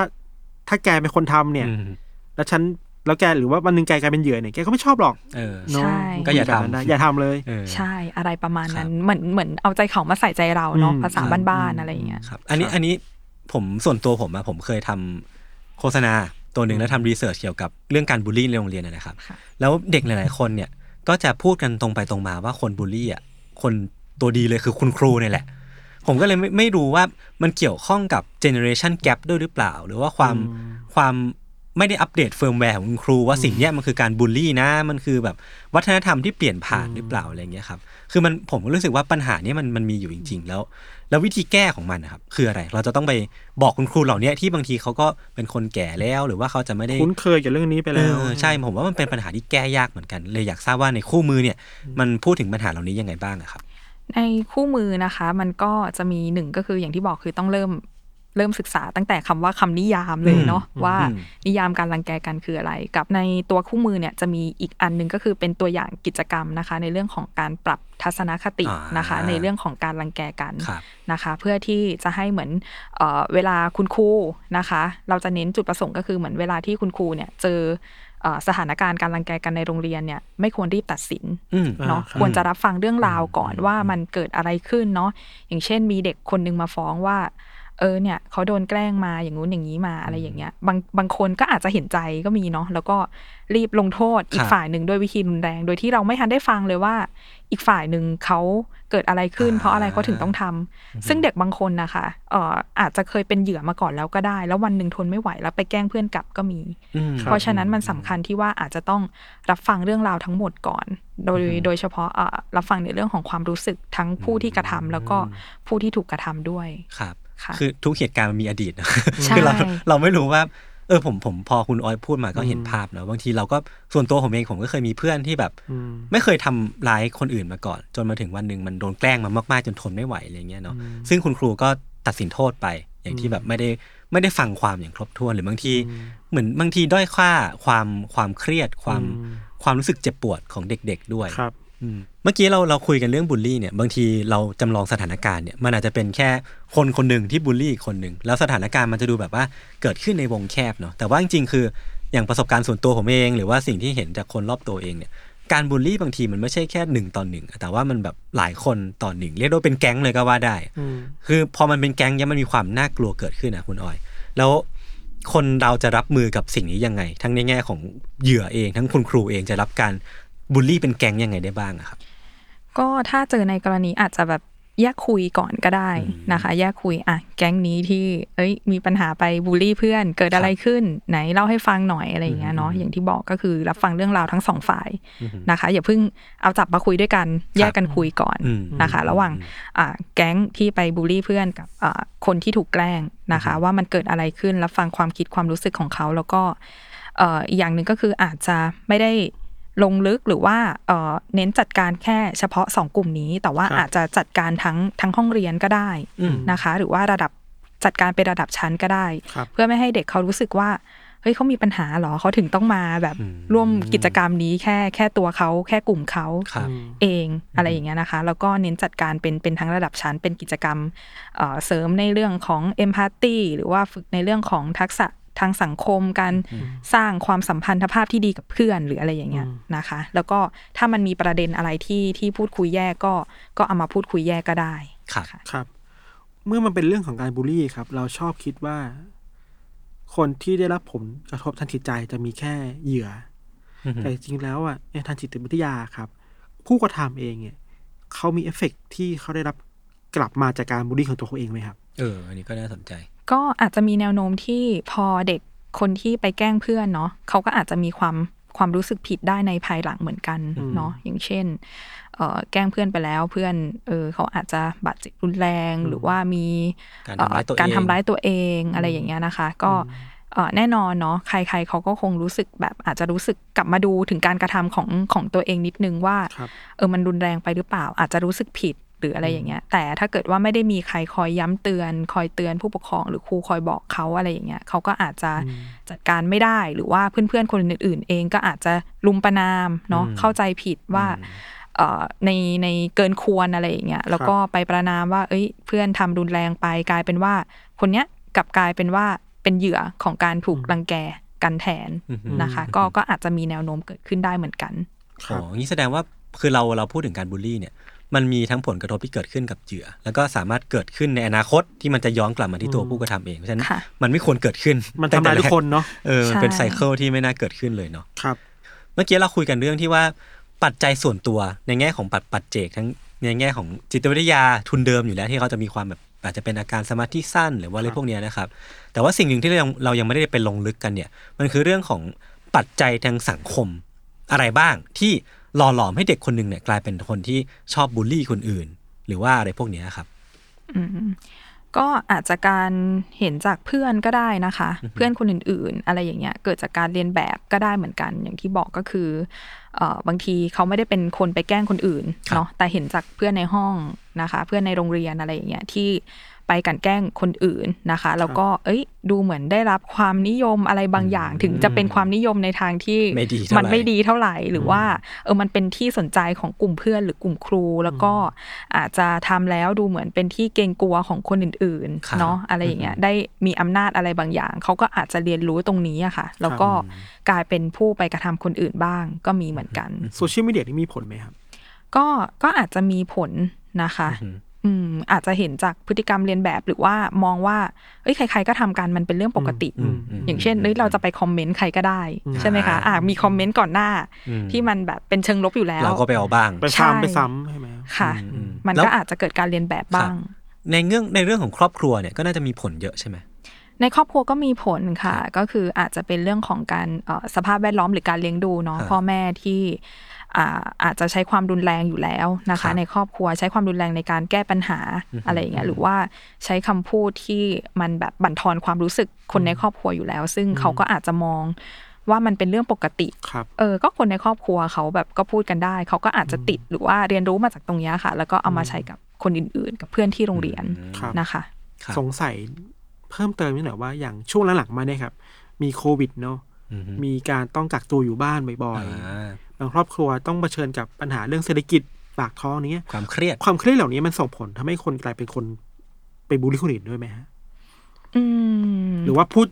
ถ้าแกเป็นคนทำเนี่ยอืมแล้วฉัน แล้วแกหรือว่าวันหนึงแกกลายเป็นเหยื่อเนี่ยแกก็ไม่ชอบหรอกเออเนาะใช่ก็อย่าทำแบบนั้นนะอย่าทำเลยเออใช่อะไรประมาณนั้นครับเหมือนเหมือนเอาใจเขามาใส่ใจเราเนาะอืมภาษาครับบ้านอืมๆอะไรอย่างเงี้ยครับ อันนี้อันนี้ผมส่วนตัวผมอะผมเคยทำโฆษณาตัวหนึ่งแล้วทำรีเสิร์ชเกี่ยวกับเรื่องการบูลลี่ในโรงเรียนนะนะครับค่ะแล้วเด็กหลาย ๆ คนเนี่ยก็จะพูดกันตรงไปตรงมาว่าคนบูลลี่อะคนตัวดีเลยคือคุณครูเนี่ยแหละ ผมก็เลยไม่ไม่รู้ว่ามันเกี่ยวข้องกับเจเนอเรชันแก p ด้วยหรือเปล่า หรือว่าความความ ไม่ได้ update firmware ของคุณครูว่าสิ่งเนี้ยมันคือการบูลลี่นะ มันคือแบบวัฒนธรรมที่เปลี่ยนผ่านหรือเปล่าอะไรเงี้ยครับ คือมันผมก็รู้สึกว่าปัญหาเนี้ยมันมันมีอยู่จริง ๆ แล้ว แล้ววิธีแก้ของมันนะครับคืออะไร เราจะต้องไปบอกคุณครูเหล่าเนี้ยที่บางทีเขาก็เป็นคนแก่แล้วหรือว่าเขาจะไม่ได้คุ้นเคยกับเรื่องนี้ไปแล้วเออใช่ผมว่ามันเป็นปัญหาที่แก้ยากเหมือนกัน เลยอยากทราบว่าในคู่มือเนี่ยมันพูดถึงปัญหาเหล่านี้ยังไงบ้างอะครับในคู่มือนะคะ มันก็จะมีหนึ่งก็คืออย่างที่บอกคือต้องเริ่ม เริ่มศึกษาตั้งแต่คำว่าคำนิยามเลยเนาะอืมว่าอืมนิยามการรังแกกันคืออะไร กับในตัวคู่มือเนี่ยจะมีอีกอันหนึ่งก็คือเป็นตัวอย่างกิจกรรมนะคะ ในเรื่องของการปรับทัศนคติอ่านนะคะ ในเรื่องของการรังแกกันครับนะคะ เพื่อที่จะให้เหมือนเอ่อเวลาคุณครูนะคะ เราจะเน้นจุดประสงค์ก็คือเหมือนเวลาที่คุณครูเนี่ยเจอเอ่อสถานการณ์การรังแกกันในโรงเรียนเนี่ยไม่ควรรีบตัดสินอืมเนาะอ่าครับควรจะรับฟังเรื่องราวก่อนว่ามันเกิดอะไรขึ้นเนาะอย่างเช่นมีเด็กคนนึงมาฟ้องว่า เออเนี่ยเขาโดนแกล้งมาอย่างงู้นอย่างนี้มาอะไรอย่างเงี้ยบางบางคนก็อาจจะเห็นใจก็มีเนาะแล้วก็รีบลงโทษอีครักบฝ่ายหนึ่งด้วยวิธีรุนแรง โดยที่เราไม่ทันได้ฟังเลยว่า อีกฝ่ายหนึ่งเขาเกิดอะไรขึ้นอ่าเพราะอะไรเขาถึงต้องทำซึ่งเด็กบางคนนะคะเอ่ออาจจะเคยเป็นเหยื่อมาก่อนแล้วก็ได้ แล้ววันหนึ่งทนไม่ไหวแล้วไปแกล้งเพื่อนกลับก็มีอืมเพราะฉะนั้นมันสำคัญที่ว่าอาจจะต้องรับฟังเรื่องราวทั้งหมดก่อน โดยโดยเฉพาะเอ่อรับฟังในเรื่องของความรู้สึกทั้งผู้ที่กระทำแล้วก็ผู้ที่ถูกกระทำด้วยครับ ค่ะคือทุกเหตุการณ์มันมีอดีตนะใช่คือเราเราไม่รู้ว่า เออผมผมพอคุณออยพูดมาก็เห็นภาพนะบางทีเราก็ส่วนตัวผมเองผมก็เคยมีเพื่อนที่แบบอืมไม่เคยทำร้ายคนอื่นมาก่อน จนมาถึงวันหนึ่งมันโดนแกล้งมามากๆจนทนไม่ไหวอะไรเงี้ยเนาะซึ่งคุณครูก็ตัดสินโทษไป อย่างที่แบบไม่ได้ไม่ได้ฟังความอย่างครบถ้วนหรือบางที เหมือนบางทีด้อยค่าความความเครียดความอืมความรู้สึกเจ็บปวดของเด็ก ๆ ด้วยครับอืม เมื่อกี้เราเราคุยกันเรื่องบูลลี่เนี่ยบางทีเราจำลองสถานการณ์เนี่ยมันอาจจะเป็นแค่คนคนหนึ่งที่บูลลี่อีกคนหนึ่งแล้วสถานการณ์มันจะดูแบบว่าเกิดขึ้นในวงแคบเนาะแต่ว่าจริงๆคืออย่างประสบการณ์ส่วนตัวผมเอง หรือว่าสิ่งที่เห็นจากคนรอบตัวเองเนี่ยการบูลลี่บางทีมันไม่ใช่แค่หนึ่งต่อหนึ่งแต่ว่ามันแบบหลายคนต่อหนึ่งเรียกได้ว่าเป็นแก๊งเลยก็ว่าได้อืมคือพอมันเป็นแก๊งเนี่ยมันมีความน่ากลัวเกิดขึ้นนะคุณออย แล้วคนเราจะรับมือกับสิ่งนี้ยังไง ทั้งในแง่ของเหยื่อเอง ทั้งคุณครูเองจะรับการ บูลลี่เป็นแก๊งยังไงได้บ้างอะครับ ก็ถ้าเจอในกรณีอาจจะแบบแยกคุยก่อนก็ได้นะคะ แยกคุยอะแก๊งนี้ที่ เอ้ย มีปัญหาไปบูลลี่เพื่อนเกิดอะไรขึ้น ไหนเล่าให้ฟังหน่อยอะไรอย่างเงี้ยเนาะอย่างที่บอกก็คือรับฟังเรื่องราวทั้งสองฝ่ายนะคะ อย่าเพิ่งเอาจับมาคุยด้วยกัน แยกกันคุยก่อนอืมนะคะ ระหว่างอ่าแก๊งที่ไปบูลลี่เพื่อนกับอ่าคนที่ถูกแกล้งนะคะ ว่ามันเกิดอะไรขึ้นรับฟังความคิดความรู้สึกของเขาแล้วก็เอ่ออีกอย่างหนึ่งก็คืออาจจะไม่ได้ ลงลึกหรือว่าเอ่อเน้นจัดการแค่เฉพาะสองกลุ่มนี้ แต่ว่าครับอาจจะจัดการทั้งทั้งห้องเรียนก็ได้อืมนะคะ หรือว่าระดับจัดการเป็นระดับชั้นก็ได้ครับเพื่อไม่ให้เด็กเขารู้สึกว่าเฮ้ยเขามีปัญหาเหรอเขาถึงต้องมาแบบร่วมกิจกรรมนี้แค่แค่ตัวเขาแค่กลุ่มเขาครับเองอะไรอย่างเงี้ยนะคะ แล้วก็เน้นจัดการเป็นเป็นทั้งระดับชั้นเป็นกิจกรรมเอ่อเสริมในเรื่องของเอมพัตตีหรือว่าฝึกในเรื่องของทักษะ ทางสังคม การสร้างความสัมพันธภาพที่ดีกับเพื่อนหรืออะไรอย่างเงี้ยนะคะ แล้วก็ถ้ามันมีประเด็นอะไรที่ที่พูดคุยแยกก็ก็เอามาพูดคุยแยกก็ได้ครับค่ะครับ เมื่อมันเป็นเรื่องของการบูลลี่ครับ เราชอบคิดว่า คนที่ได้รับผลกระทบทางจิตใจจะมีแค่เหยื่อ อือฮึแต่จริงๆแล้วอะในทางจิตวิทยาครับ ผู้กระทำเองเนี่ยเขามีเอฟเฟกต์ที่เขาได้รับกลับมาจากการบูลลี่ของตัวเขาเองไหมครับ เออ อันนี้ก็น่าสนใจ ก็อาจจะมีแนวโน้มที่พอเด็กคนที่ไปแกล้งเพื่อนเนาะเขาก็อาจจะมีความความรู้สึกผิดได้ในภายหลังเหมือนกันอืมเนาะอย่างเช่นเอ่อแกล้งเพื่อนไปแล้วเพื่อนเออเขาอาจจะบาดเจ็บรุนแรงหรือว่ามีการทำร้ายตัวเองเอ่อการทำร้ายตัวเองอะไรอย่างเงี้ยนะคะ ก็เอ่อแน่นอนเนาะใคร ๆเขาก็คงรู้สึกแบบอาจจะรู้สึกกลับมาดูถึงการกระทำของของตัวเองนิดนึงว่าครับเออมันรุนแรงไปหรือเปล่า อาจจะรู้สึกผิดห รืออะไรอย่างเงี้ย แต่ถ้าเกิดว่าไม่ได้มีใครคอยย้ำเตือน คอยเตือนผู้ปกครองหรือครูคอยบอกเขาอะไรอย่างเงี้ยเขาก็อาจจะจัดการไม่ได้หรือว่าเพื่อนๆคนอื่นๆ เองก็อาจจะลุมประนามเนาะอืมเข้าใจผิดว่าเอ่อในในเกินควรอะไรอย่างเงี้ยแล้วก็ไปประนามว่า เอ้ย เพื่อนทำรุนแรงไปกลายเป็นว่า คนเนี้ยกลับกลายเป็นว่าเป็นเหยื่อของการถูกรังแกกันแทนอืมนะคะ ก็ก็อาจจะมีแนวโน้มเกิดขึ้นได้เหมือนกันอ๋องี้แสดงว่าคือเราเราพูดถึงการบูลลี่เนี่ย มันมีทั้งผลกระทบที่เกิดขึ้นกับเหยื่อ แล้วก็สามารถเกิดขึ้นในอนาคตที่มันจะย้อนกลับมาที่ตัวผู้กระทำเองเพราะฉะนั้นค่ะมันไม่ควรเกิดขึ้นมันทำร้ายทุกคนเนาะเออมันเป็นใช่ไซเคิลที่ไม่น่าเกิดขึ้นเลยเนาะครับ เมื่อกี้เราคุยกันเรื่องที่ว่าปัจจัยส่วนตัวในแง่ของปัจปัจเจกทั้งในแง่ของจิตวิทยาทุนเดิมอยู่แล้วที่เขาจะมีความแบบอาจจะเป็นอาการสมาธิสั้นหรือว่าอะไรครับพวกเนี้ยนะครับ แต่ว่าสิ่งหนึ่งที่เรายังเรายังไม่ได้ไปลงลึกกันเนี่ย มันคือเรื่องของปัจจัยทางสังคมอะไรบ้างที่ หล่อหลอมให้เด็กคนหนึ่งเนี่ยกลายเป็นคนที่ชอบบูลลี่คนอื่น หรือว่าอะไรพวกเนี้ยครับอืมก็อาจจะการเห็นจากเพื่อนก็ได้นะคะ เพื่อนคนอื่นๆ อะไรอย่างเงี้ยเกิดจากการเรียนแบบก็ได้เหมือนกัน อย่างที่บอกก็คือเอ่อบางทีเขาไม่ได้เป็นคนไปแกล้งคนอื่นครับเนาะแต่เห็นจากเพื่อนในห้องนะคะ เพื่อนในโรงเรียนอะไรอย่างเงี้ยที่ ไปกลันแกล้งคนอื่นนะคะ แล้วก็เอ้ย ดูเหมือนได้รับความนิยมอะไรบางอย่าง ถึงจะเป็นความนิยมในทางที่ไม่ดีเท่าไหร่มันไม่ดีเท่าไหร่หรือว่าเออมันเป็นที่สนใจของกลุ่มเพื่อนหรือกลุ่มครู แล้วก็อาจจะทำแล้วดูเหมือนเป็นที่เกรงกลัวของคนอื่นครับๆเนาะอะไรอย่างเงี้ยได้มีอำนาจอะไรบางอย่างเขาก็อาจจะเรียนรู้ตรงนี้อะค่ะ แล้วก็กลายเป็นผู้ไปกระทำคนอื่นบ้าง ก็มีเหมือนกันโซเชียลมีเดียนี่มีผลไหมครับก็ก็อาจจะมีผลนะคะ อืมอาจจะเห็นจากพฤติกรรมเรียนแบบหรือว่ามองว่าเอ้ยใคร ๆ ก็ทำกันมันเป็นเรื่องปกติอืมอืมอย่างเช่นเอ้ยเราจะไปคอมเมนต์ใครก็ได้ ใช่ไหมคะอ่ามีคอมเมนต์ก่อนหน้าอืมที่มันแบบเป็นเชิงลบอยู่แล้ว เราก็ไปเอาบ้างไปใช่ซ้ำไปซ้ำใช่ไหมค่ะอืมอืมมันแล้วก็อาจจะเกิดการเรียนแบบบ้าง ในเรื่องในเรื่องของครอบครัวเนี่ยก็น่าจะมีผลเยอะใช่ไหมในครอบครัวก็มีผลค่ะ ก็คืออาจจะเป็นเรื่องของการเอ่อสภาพแวดล้อมหรือการเลี้ยงดูเนาะครับพ่อแม่ที่ อ่าอาจจะใช้ความรุนแรงอยู่แล้วนะครัคะบในครอบครัวใช้ความรุนแรงในการแก้ปัญหาอะไรอย่างเงี้ยหรือว่าใช้คำพูดที่มันแบบบั่นทอนความรู้สึกคนในครอบครัวอยู่แล้ว ซึ่งเขาก็อาจจะมองว่ามันเป็นเรื่องปกติครับเออ ก็คนในครอบครัวเขาแบบก็พูดกันได้ เขาก็อาจจะติดหรือว่าเรียนรู้มาจากตรงเนี้ยค่ะ แล้วก็เอามาใช้กับคนอื่นๆ กับเพื่อนที่โรงเรียนครับนะคะครับสงสัยเพิ่มเติมนิดหน่อยว่าอย่างช่วงหลังๆมาเนี่ยครับ มีโควิดเนาะอืมมีการต้องกักตัวอยู่บ้านบ่อยอ่าๆ บางครอบครัวต้องเผชิญกับปัญหาเรื่องเศรษฐกิจปากท้องนี้ความเครียดความเครียดเหล่านี้มันส่งผลทำให้คนกลายเป็นคนไปบูลลี่คนอื่นด้วยไหมฮะอืมหรือว่าพูด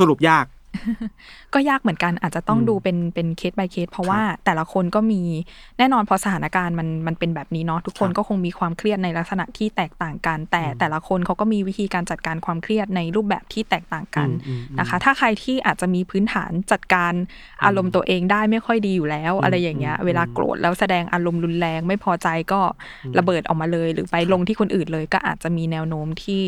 สรุปยาก ก็ยากเหมือนกันอาจจะต้องอืมดูเป็นเป็นเคส by เคส เพราะครับว่าแต่ละคนก็มีแน่นอนพอสถานการณ์มันมันเป็นแบบนี้เนาะทุกคนครับก็คงมีความเครียดในลักษณะที่แตกต่างกัน แต่แต่ละคนเขาก็มีวิธีการจัดการความเครียดในรูปแบบที่แตกต่างกันอืมอืมอืมนะคะ ถ้าใครที่อาจจะมีพื้นฐานจัดการอารมณ์ตัวเองได้ไม่ค่อยดีอยู่แล้ว อะไรอย่างเงี้ย เวลาโกรธแล้วแสดงอารมณ์รุนแรงไม่พอใจก็ระเบิดออกมาเลย หรือไปลงที่คนอื่นเลยก็อาจจะมีแนวโน้มที่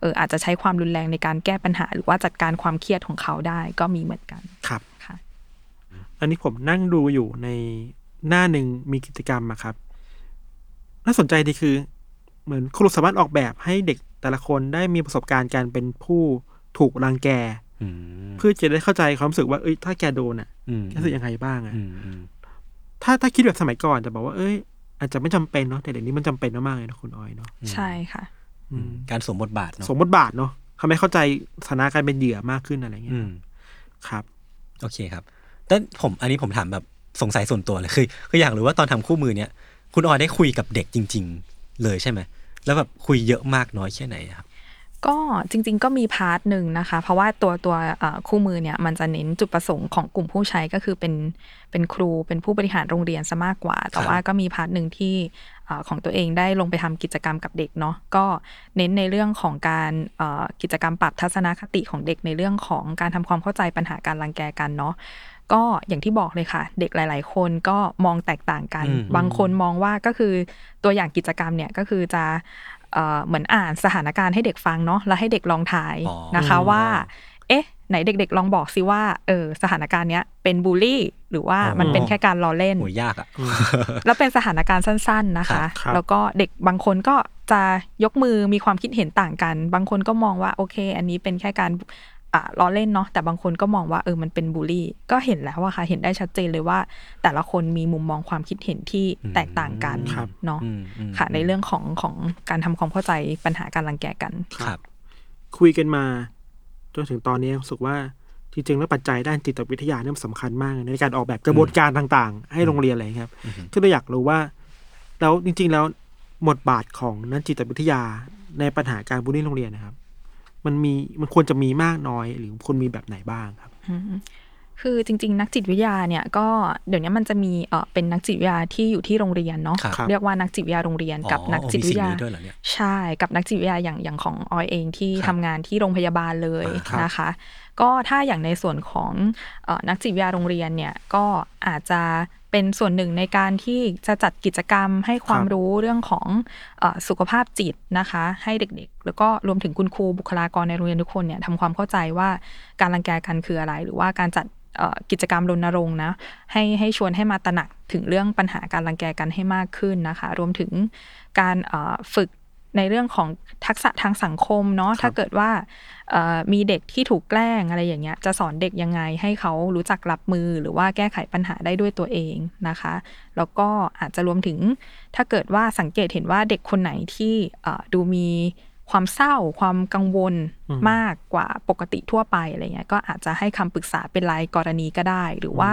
เอออาจจะใช้ความรุนแรงในการแก้ปัญหา หรือว่าจัดการความเครียดของเขาได้ก็มีเหมือนกันครับค่ะ อันนี้ผมนั่งดูอยู่ในหน้าหนึ่งมีกิจกรรมอะครับ น่าสนใจดีคือ เหมือนครูสามารถออกแบบให้เด็กแต่ละคนได้มีประสบการณ์การเป็นผู้ถูกรังแกอืมเพื่อจะได้เข้าใจความรู้สึกว่าเอ้ยถ้าแกโดนอะอืมแกรู้สึกยังไงบ้างอะอืมอืมถ้าถ้าคิดแบบสมัยก่อนจะบอกว่าเอ้ยอาจจะไม่จำเป็นเนาะแต่เดี๋ยวนี้มันจำเป็นมากๆเลยนะคุณออยเนาะใช่ค่ะอืม การสวมบทบาทเนาะสมบทบาทเนาะทำให้เข้าใจสถานะการเป็นเหยื่อมากขึ้นอะไรเงี้ย อืมครับ โอเคครับ แต่ผมอันนี้ผมถามแบบสงสัยส่วนตัวเลยคือคืออยากรู้ว่าตอนทำคู่มือเนี่ยคุณออยได้คุยกับเด็กจริง ๆ เลยใช่ไหมแล้วแบบคุยเยอะมากน้อยแค่ไหนอะครับ ก็จริง ๆ ก็มี part หนึ่งนะคะ เพราะว่าตัวตัวเอ่อคู่มือเนี่ยมันจะเน้นจุดประสงค์ของกลุ่มผู้ใช้ก็คือเป็นเป็นครูเป็นผู้บริหารโรงเรียนซะมากกว่า แต่ว่าก็มี part หนึ่งที่เอ่อของตัวเองได้ลงไปทำกิจกรรมกับเด็กเนาะก็เน้นในเรื่องของการเอ่อกิจกรรมปรับทัศนคติของเด็กในเรื่องของการทำความเข้าใจปัญหาการรังแกกันเนาะก็อย่างที่บอกเลยค่ะ เด็กหลาย ๆ คนก็มองแตกต่างกันอืมบางคนมองว่าก็คือตัวอย่างกิจกรรมเนี่ยก็คือจะ เอ่อเหมือนอ่านสถานการณ์ให้เด็กฟังเนาะแล้วให้เด็กลองทายอ๋อนะคะว่า เอ๊ะ ไหนเด็ก ๆ ลองบอกสิว่าเออสถานการณ์เนี้ยเป็นบูลลี่หรือว่ามันเป็นแค่การล้อเล่นโหยากอะแล้วเป็นสถานการณ์สั้น ๆนะคะครับแล้วก็เด็กบางคนก็จะยกมือมีความคิดเห็นต่างกัน บางคนก็มองว่าโอเค อันนี้เป็นแค่การ อ่าล้อเล่นเนาะแต่บางคนก็มองว่าเออมันเป็นบูลลี่ ก็เห็นแล้วอะค่ะ เห็นได้ชัดเจนเลยว่า แต่ละคนมีมุมมองความคิดเห็นที่แตกต่างกันครับเนาะอืมอืมค่ะ ในเรื่องของของการทำความเข้าใจปัญหาการรังแกกันครับ คุยกันมาจนถึงตอนนี้รู้สึกว่าจริงๆแล้วปัจจัยด้านจิตวิทยาเนี่ยมันสำคัญมาก ในการออกแบบกระบวนการต่างๆ ให้โรงเรียนอะไรอย่างเงี้ยครับก็เลยอยากรู้ว่า แล้วจริง ๆ แล้วบทบาทของนักจิตวิทยาในปัญหาการบูลลี่โรงเรียนนะครับ มันมีมันควรจะมีมากน้อย หรือควรมีแบบไหนบ้างครับคือจริง ๆ นักจิตวิทยาเนี่ยก็เดี๋ยวนี้มันจะมีเออเป็นนักจิตวิทยาที่อยู่ที่โรงเรียนเนาะครับเรียกว่านักจิตวิทยาโรงเรียนกับอ๋อนักจิตวิทยามีสิ่งนี้ด้วยเหรอเนี่ยใช่ กับนักจิตวิทยาอย่างอย่างของออยเองที่ครับทำงานที่โรงพยาบาลเลยอ่าครับนะคะ ก็ถ้าอย่างในส่วนของเออนักจิตวิทยาโรงเรียนเนี่ยก็อาจจะเป็นส่วนหนึ่งในการที่จะจัดกิจกรรมให้ความรู้เรื่องของเออสุขภาพจิตนะคะ ให้เด็กๆ แล้วก็รวมถึงคุณครูบุคลากรในโรงเรียนทุกคนเนี่ยทำความเข้าใจว่าการรังแกกันคืออะไร หรือว่าการจัดเอ่อกิจกรรมรณรงค์นะให้ให้ชวนให้มาตระหนักถึงเรื่องปัญหาการรังแกกันให้มากขึ้นนะคะ รวมถึงการเอ่อฝึก ในเรื่องของทักษะทางสังคมเนาะถ้าเกิดว่าเอ่อมีเด็กที่ถูกแกล้งอะไรอย่างเงี้ย จะสอนเด็กยังไงให้เขารู้จักรับมือหรือว่าแก้ไขปัญหาได้ด้วยตัวเองนะคะ แล้วก็อาจจะรวมถึงถ้าเกิดว่าสังเกตเห็นว่าเด็กคนไหนที่เอ่อดูมี ความเศร้าความกังวลมากกว่าปกติทั่วไปอะไรเงี้ยก็อาจจะให้คำปรึกษาเป็นรายกรณีก็ได้ หรือว่า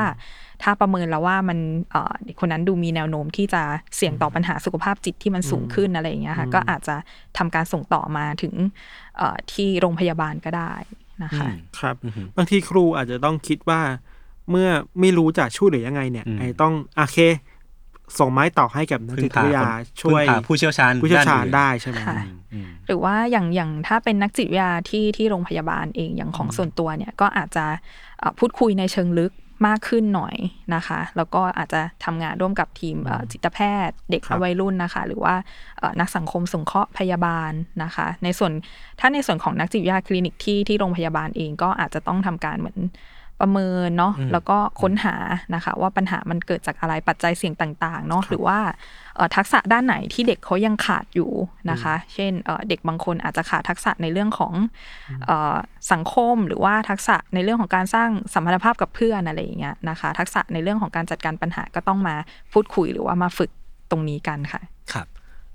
ถ้าประเมินแล้วว่ามันเอ่อเด็กคนนั้นดูมีแนวโน้มที่จะเสี่ยงต่อปัญหาสุขภาพจิตที่มันสูงขึ้นอะไรอย่างเงี้ยค่ะก็อาจจะทำการส่งต่อมาถึงเอ่อที่โรงพยาบาลก็ได้นะคะครับบางทีครูอาจจะต้องคิดว่า เมื่อไม่รู้จะช่วยเหลือยังไงเนี่ยอืมไอ้ต้องโอเค ส่งไม้ต่อให้กับนักพึ่จิงตพาวิทยาคนช่วยพึ่งพาผู้เชี่ยวชาญผู้เชี่ยวชาญนอื่นได้ใช่ไหมค่ะอืมหรือว่าอย่างอย่างถ้าเป็นนักจิตวิทยาที่ที่โรงพยาบาลเองอย่างของส่วนตัวเนี่ยก็อาจจะเอ่อพูดคุยในเชิงลึกมากขึ้นหน่อยนะคะ แล้วก็อาจจะทำงานร่วมกับทีมเอ่อจิตแพทย์เด็กครับวัยรุ่นนะคะ หรือว่าเอ่อนักสังคมสงเคราะห์พยาบาลนะคะ ในส่วนถ้าในส่วนของนักจิตวิทยาคลินิกที่ที่โรงพยาบาลเองก็อาจจะต้องทำการเหมือน ประเมินเนาะแล้วก็ค้นหานะคะ ว่าปัญหามันเกิดจากอะไรปัจจัยเสี่ยงต่างๆเนาะหรือว่าเอ่อทักษะด้านไหนที่เด็กเขายังขาดอยู่นะคะ เช่นเอ่อเด็กบางคนอาจจะขาดทักษะในเรื่องของเอ่อสังคมหรือว่าทักษะในเรื่องของการสร้างสัมพันธภาพกับเพื่อนอะไรอย่างเงี้ยนะคะ ทักษะในเรื่องของการจัดการปัญหาก็ต้องมาพูดคุยหรือว่ามาฝึกตรงนี้กันค่ะครับ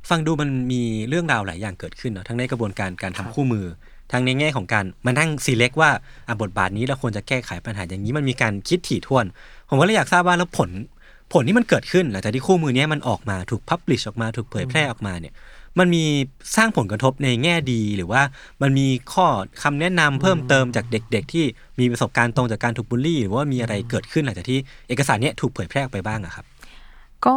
ฟังดูมันมีเรื่องราวหลายอย่างเกิดขึ้นเนาะทั้งในกระบวนการการทำคู่มือ ทั้งในแง่ของการมานั่งซีเล็กว่าบทบาทนี้เราควรจะแก้ไขปัญหาอย่างนี้มันมีการคิดถี่ถ้วน ผมก็เลยอยากทราบว่าแล้วผลผลที่มันเกิดขึ้นหลังจากที่คู่มือนี้มันออกมาถูกพับลิชออกมาถูกเผยแพร่ออกมาเนี่ยมันมีสร้างผลกระทบในแง่ดีหรือว่ามันมีข้อคำแนะนำเพิ่มเติมจากเด็ก ๆ ที่มีประสบการณ์ตรงจากการถูกบูลลี่ หรือว่ามีอะไรเกิดขึ้นหลังจากที่เอกสารเนี้ยถูกเผยแพร่ออกไปบ้างอะครับ ก็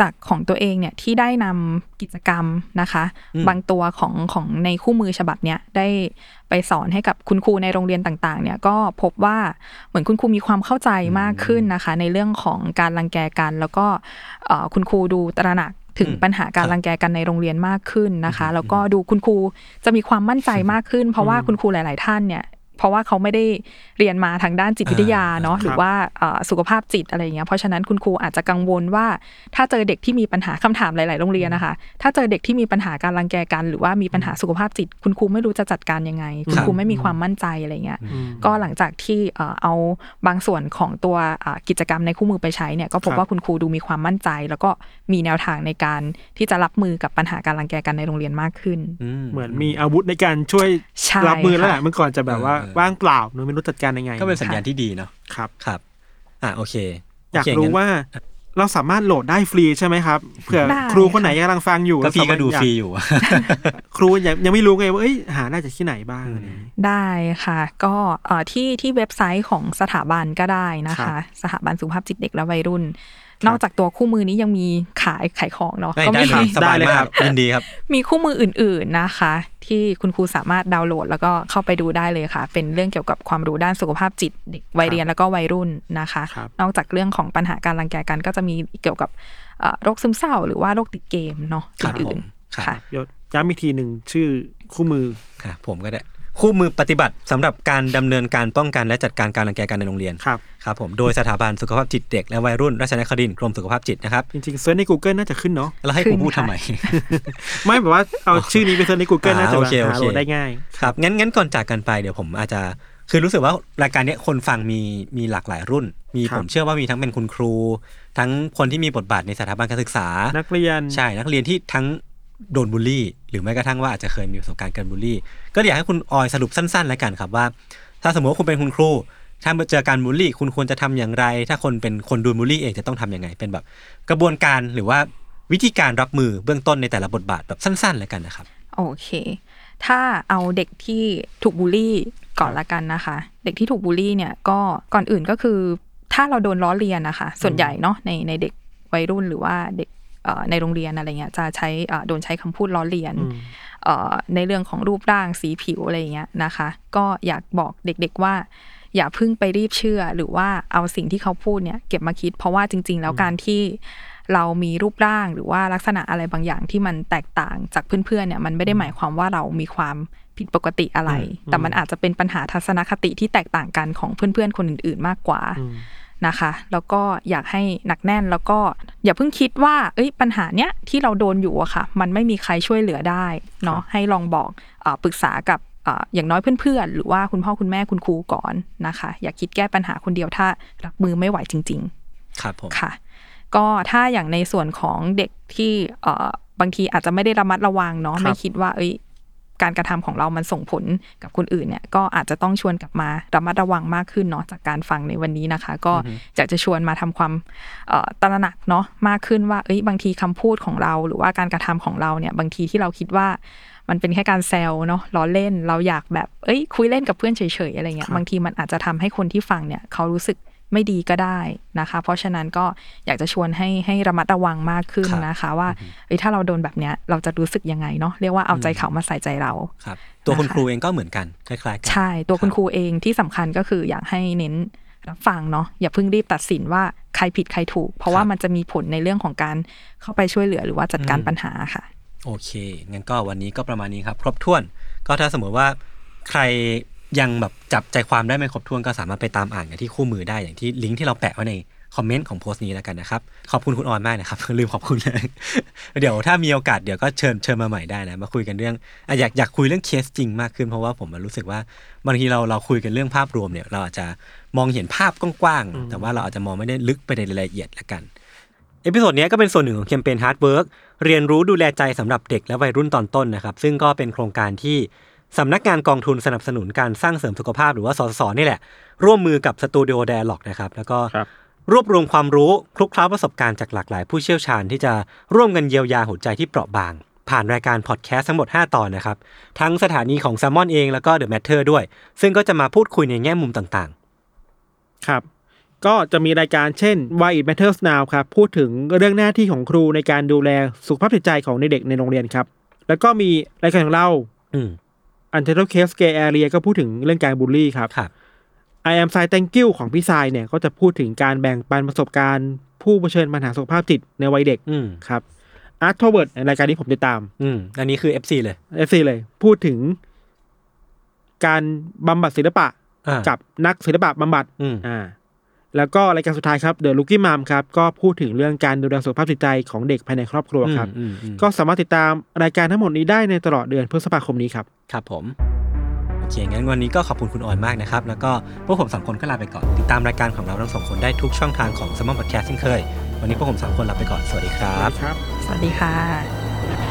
จากของตัวเองเนี่ยที่ได้นำกิจกรรมนะคะอืมบางตัวของของในคู่มือฉบับเนี้ยได้ไปสอนให้กับคุณครูในโรงเรียนต่างๆ เนี่ยก็พบว่าเหมือนคุณครูมีความเข้าใจมากขึ้นนะคะ ในเรื่องของการรังแกกัน แล้วก็เอ่อคุณครูดูตระหนักถึงอืมปัญหาการรังแกกันในโรงเรียนมากขึ้นนะคะ แล้วก็ดูคุณครูจะมีความมั่นใจมากขึ้น เพราะว่าคุณครูหลาย ๆ ท่านเนี่ย เพราะว่าเขาไม่ได้เรียนมาทางด้านจิตวิทยาเนาะอ่าหรือว่าเอ่อสุขภาพจิตอะไรอย่างเงี้ยเพราะฉะนั้นคุณครูอาจจะกังวลว่า ถ้าเจอเด็กที่มีปัญหาคำถามหลาย ๆ โรงเรียนนะคะ ถ้าเจอเด็กที่มีปัญหาการรังแกกัน หรือว่ามีปัญหาสุขภาพจิต คุณครูไม่รู้จะจัดการยังไง คุณครูไม่มีความมั่นใจอะไรเงี้ยอืมก็หลังจากที่เอ่อเอาบางส่วนของตัวอ่ากิจกรรมในคู่มือไปใช้เนี่ยก็พบครับว่าคุณครูดูมีความมั่นใจ แล้วก็มีแนวทางในการที่จะรับมือกับปัญหาการรังแกกันในโรงเรียนมากขึ้น เหมือนมีอาวุธในการช่วยใช่รับมือแล้วแหละค่ะเมื่อก่อนจะแบบว่าเออว่างเปล่าเนอะไม่รู้จัดการยังไง ก็เป็นสัญญาณที่ดีเนาะครับครับ อะโอเค อยากโเครู้งั้นว่าเราสามารถโหลดได้ฟรีใช่ไหมครับเผื่อได้ครูคนไหนกำลังฟังอยู่ก็พี่ก็ดูอยาฟรีอยู่ ครูยังยังไม่รู้ไงว่าเอ้ยหาได้จากที่ไหนบ้างอะไรอย่างเงี้ยได้ค่ะ ก็เอ่อที่ที่เว็บไซต์ของสถาบันก็ได้นะครัคะบสถาบันสุขภาพจิตเด็กและวัยรุ่น นอกจากตัวคู่มือนี้ยังมีขายขายของเนาะได้ก็ได้มีเลยสบายได้เลยมาครักบยินดีครับ มีคู่มืออื่น ๆนะคะ ที่คุณครูสามารถดาวน์โหลด แล้วก็เข้าไปดูได้เลยค่ะ เป็นเรื่องเกี่ยวกับความรู้ด้านสุขภาพจิตเด็กวัยเรียนแล้วก็วัยรุ่นนะคะครับนอกจากเรื่องของปัญหาการรังแกกัน ก็จะมีเกี่ยวกับเอ่อโรคซึมเศร้า หรือว่าโรคติดเกมเนาะครับอื่นผมครับค่ะยศย้ำอีกทีหนึ่งชื่อคู่มือค่ะผมก็ได้ คู่มือปฏิบัติสำหรับการดำเนินการป้องกันและจัดการการรังแกกันในโรงเรียนครับ ครับผมโดยสถาบันสุขภาพจิตเด็กและวัยรุ่นราชนครินทร์กรมสุขภาพจิตนะครับจริงๆเซิร์ชใน Google น่าจะขึ้นเนาะ แล้วให้ขึ้กูนพูดค่ะทำไม ไม่แบบว่าเอาชื่อนี้ไปเซิร์ชใน Google อ่าน่าจะโอแบบเคโอหาเคโหลดได้ง่าย ครับงั้นงั้นก่อนจากกันไปเดี๋ยวผมอาจจะคือรู้สึกว่ารายการเนี้ยคนฟังมีมีหลากหลายรุ่น มีครับ ผมเชื่อว่ามีทั้งเป็นคุณครู ทั้งคนที่มีบทบาทในสถาบันการศึกษานักเรียน ใช่นักเรียนที่ทั้ง โดนบูลลี่ หรือแม้กระทั่งว่าอาจจะเคยมีประสบการณ์การบูลลี่ ก็อยากให้คุณออยสรุปสั้นๆแล้วกันครับว่า ถ้าสมมติว่าคุณเป็นคุณครู ถ้าเจอการบูลลี่ คุณควรจะทำอย่างไร ถ้าคนเป็นคนโดนบูลลี่เองจะต้องทำยังไง เป็นแบบกระบวนการหรือว่าวิธีการรับมือเบื้องต้นในแต่ละบทบาทแบบสั้นๆแล้วกันนะครับ โอเค ถ้าเอาเด็กที่ถูกบูลลี่ก่อนละกันนะคะ เด็กที่ถูกบูลลี่เนี่ยก็ก่อนอื่นก็คือ ถ้าเราโดนล้อเลียนนะคะ ส่วนใหญ่เนาะในในเด็กวัยรุ่นหรือว่าเด็ก ในโรงเรียนอะไรเงี้ยจะใช้เอ่อโดนใช้คำพูดล้อเลียนอืมเอ่อในเรื่องของรูปร่างสีผิวอะไรเงี้ยนะคะ ก็อยากบอกเด็กๆว่า อย่าเพิ่งไปรีบเชื่อ หรือว่าเอาสิ่งที่เขาพูดเนี่ยเก็บมาคิด เพราะว่าจริง ๆ แล้วการที่เรามีรูปร่างหรือว่าลักษณะอะไรบางอย่างที่มันแตกต่างจากเพื่อนๆเนี่ยมันไม่ได้หมายความว่าเรามีความผิดปกติอะไร แต่มันอาจจะเป็นปัญหาทัศนคติที่แตกต่างกันของเพื่อนๆคนอื่น ๆ มากกว่าอืม นะคะ แล้วก็อยากให้หนักแน่นแล้วก็อย่าเพิ่งคิดว่าเอ้ยปัญหาเนี้ยที่เราโดนอยู่อะค่ะ มันไม่มีใครช่วยเหลือได้เนาะให้ลองบอกเออปรึกษากับเอ่ออย่างน้อยเพื่อนๆ หรือว่าคุณพ่อคุณแม่คุณครูก่อนนะคะ อย่าคิดแก้ปัญหาคนเดียวถ้ารับมือไม่ไหวจริง ๆ ครับผมค่ะก็ถ้าอย่างในส่วนของเด็กที่เอ่อบางทีอาจจะไม่ได้ระมัดระวังเนาะครับไม่คิดว่าเอ้ย การกระทำของเรามันส่งผลกับคนอื่นเนี่ยก็อาจจะต้องชวนกลับมาระมัดระวังมากขึ้นเนาะจากการฟังในวันนี้นะคะ ก็อยากจะชวนมาทำความเอ่อตระหนักเนาะมากขึ้นว่าเอ้ยบางทีคำพูดของเรา หรือว่าการกระทำของเราเนี่ยบางทีที่เราคิดว่ามันเป็นแค่การแซวเนาะล้อเล่นเราอยากแบบเอ้ยคุยเล่นกับเพื่อนเฉยๆอะไรเงี้คยรับบางทีมันอาจจะทำให้คนที่ฟังเนี่ยเขารู้สึก ไม่ดีก็ได้นะคะ เพราะฉะนั้นก็อยากจะชวนให้ให้ระมัดระวังมากขึ้นครับนะคะ ว่าเอ้ยถ้าเราโดนแบบเนี้ยเราจะรู้สึกยังไงเนาะเรียกว่าเอาใจเขามาใส่ใจเราครับ ตัวคุณนะคะครูเองก็เหมือนกันคล้ายๆกันใช่ตัวคุณรับครูเองที่สำคัญก็คืออยากให้เน้นรับฟังเนาะอย่าเพิ่งรีบตัดสินว่าใครผิดใครถูก เพราะว่ามันจะมีผลในเรื่องของการเข้าไปช่วยเหลือหรือว่าจัดการปัญหาค่ะ โอเคงั้นก็วันนี้ก็ประมาณนี้ครับ ครบถ้วน ก็ถ้าสมมติว่าใคร ยังแบบจับใจความได้ไม่ครบถ้วนก็สามารถไปตามอ่านกันที่คู่มือได้อย่างที่ลิงก์ที่เราแปะไว้ใน comment ของโพสต์นี้แล้วกันนะครับขอบคุณคุณออยมากนะครับลืมขอบคุณเลยเดี๋ยวถ้ามีโอกาสเดี๋ยวก็เชิญเชิญมาใหม่ได้นะมาคุยกันเรื่องอยากอยากคุยเรื่องเคสจริงมากขึ้นเพราะว่าผมรู้สึกว่าบางทีเราเราคุยกันเรื่องภาพรวมเนี่ย เราอาจจะมองเห็นภาพกว้างๆแต่ว่าเราอาจจะมองไม่ได้ลึกไปในรายละเอียดละกัน episode นี้ก็เป็นส่วนหนึ่งของแคมเปญ Heart Work เรียนรู้ดูแลใจสำหรับเด็กและวัยรุ่นตอนต้นนะครับ ซึ่งก็เป็นโครงการที่ สำนักงานกองทุนสนับสนุนการสร้างเสริมสุขภาพหรือว่าสสสนี่แหละ ร่วมมือกับสตูดิโอ d ด a l o g นะครับ แล้วก็ครับรวบรวมความรู้คลุกเคล้าประสบการณ์จากหลากหลาย ผู้เชี่ยวชาญที่จะร่วมกันเยียวยาหัวใจที่เปราะบาง ผ่านรายการพอดแคสต์ทั้งหมด 5 ตอนนะครับ ทั้งสถานีของ s ซ m มอนเองแล้วก็ The Matter ด้วย ซึ่งก็จะมาพูดคุยในแง่มุมต่างครับ ก็จะมีรายการเช่น Why It Matters Now ครับพูดถึงเรื่องหน้าที่ของครูในการดูแลสุขภาพจิตใจของเด็กๆในโรงเรียนครับ แล้วก็มีรายการของเราๆ อืม Untitled Case Gay Area ก็พูดถึงเรื่องการบูลลี่ครับครับ I am Sai Thank You ของพี่ทรายเนี่ย ก็จะพูดถึงการแบ่งปันประสบการณ์ ผู้เผชิญปัญหาสุขภาพจิตในวัยเด็กอืมครับ Art t o w a r d ในรายการนี้ผมติดตาม อืมอันนี้คือ FC เลย FC เลย พูดถึง การบำบัดศิลปะอ่ากับนักศิลปะบำบัดอืมอ่า แล้วก็รายการสุดท้ายครับ The Looking Mom ครับก็พูดถึงเรื่องการดูแลสุขภาพจิตใจของเด็กภายในครอบครัวครับอืมอืมก็สามารถติดตามรายการทั้งหมดนี้ได้ในตลอดเดือนพฤษภาคมนี้ครับ ครับผม โอเค งั้นวันนี้ก็ขอบคุณคุณออนมากนะครับ แล้วก็พวกผมสามคนก็ลาไปก่อน ติดตามรายการของเราทั้งสองคนได้ทุกช่องทางของ s ม m ม n Podcast เช่นเคย วันนี้พวกผมสามคนลาไปก่อน สวัสดีครับครับสวัสดีค่ะ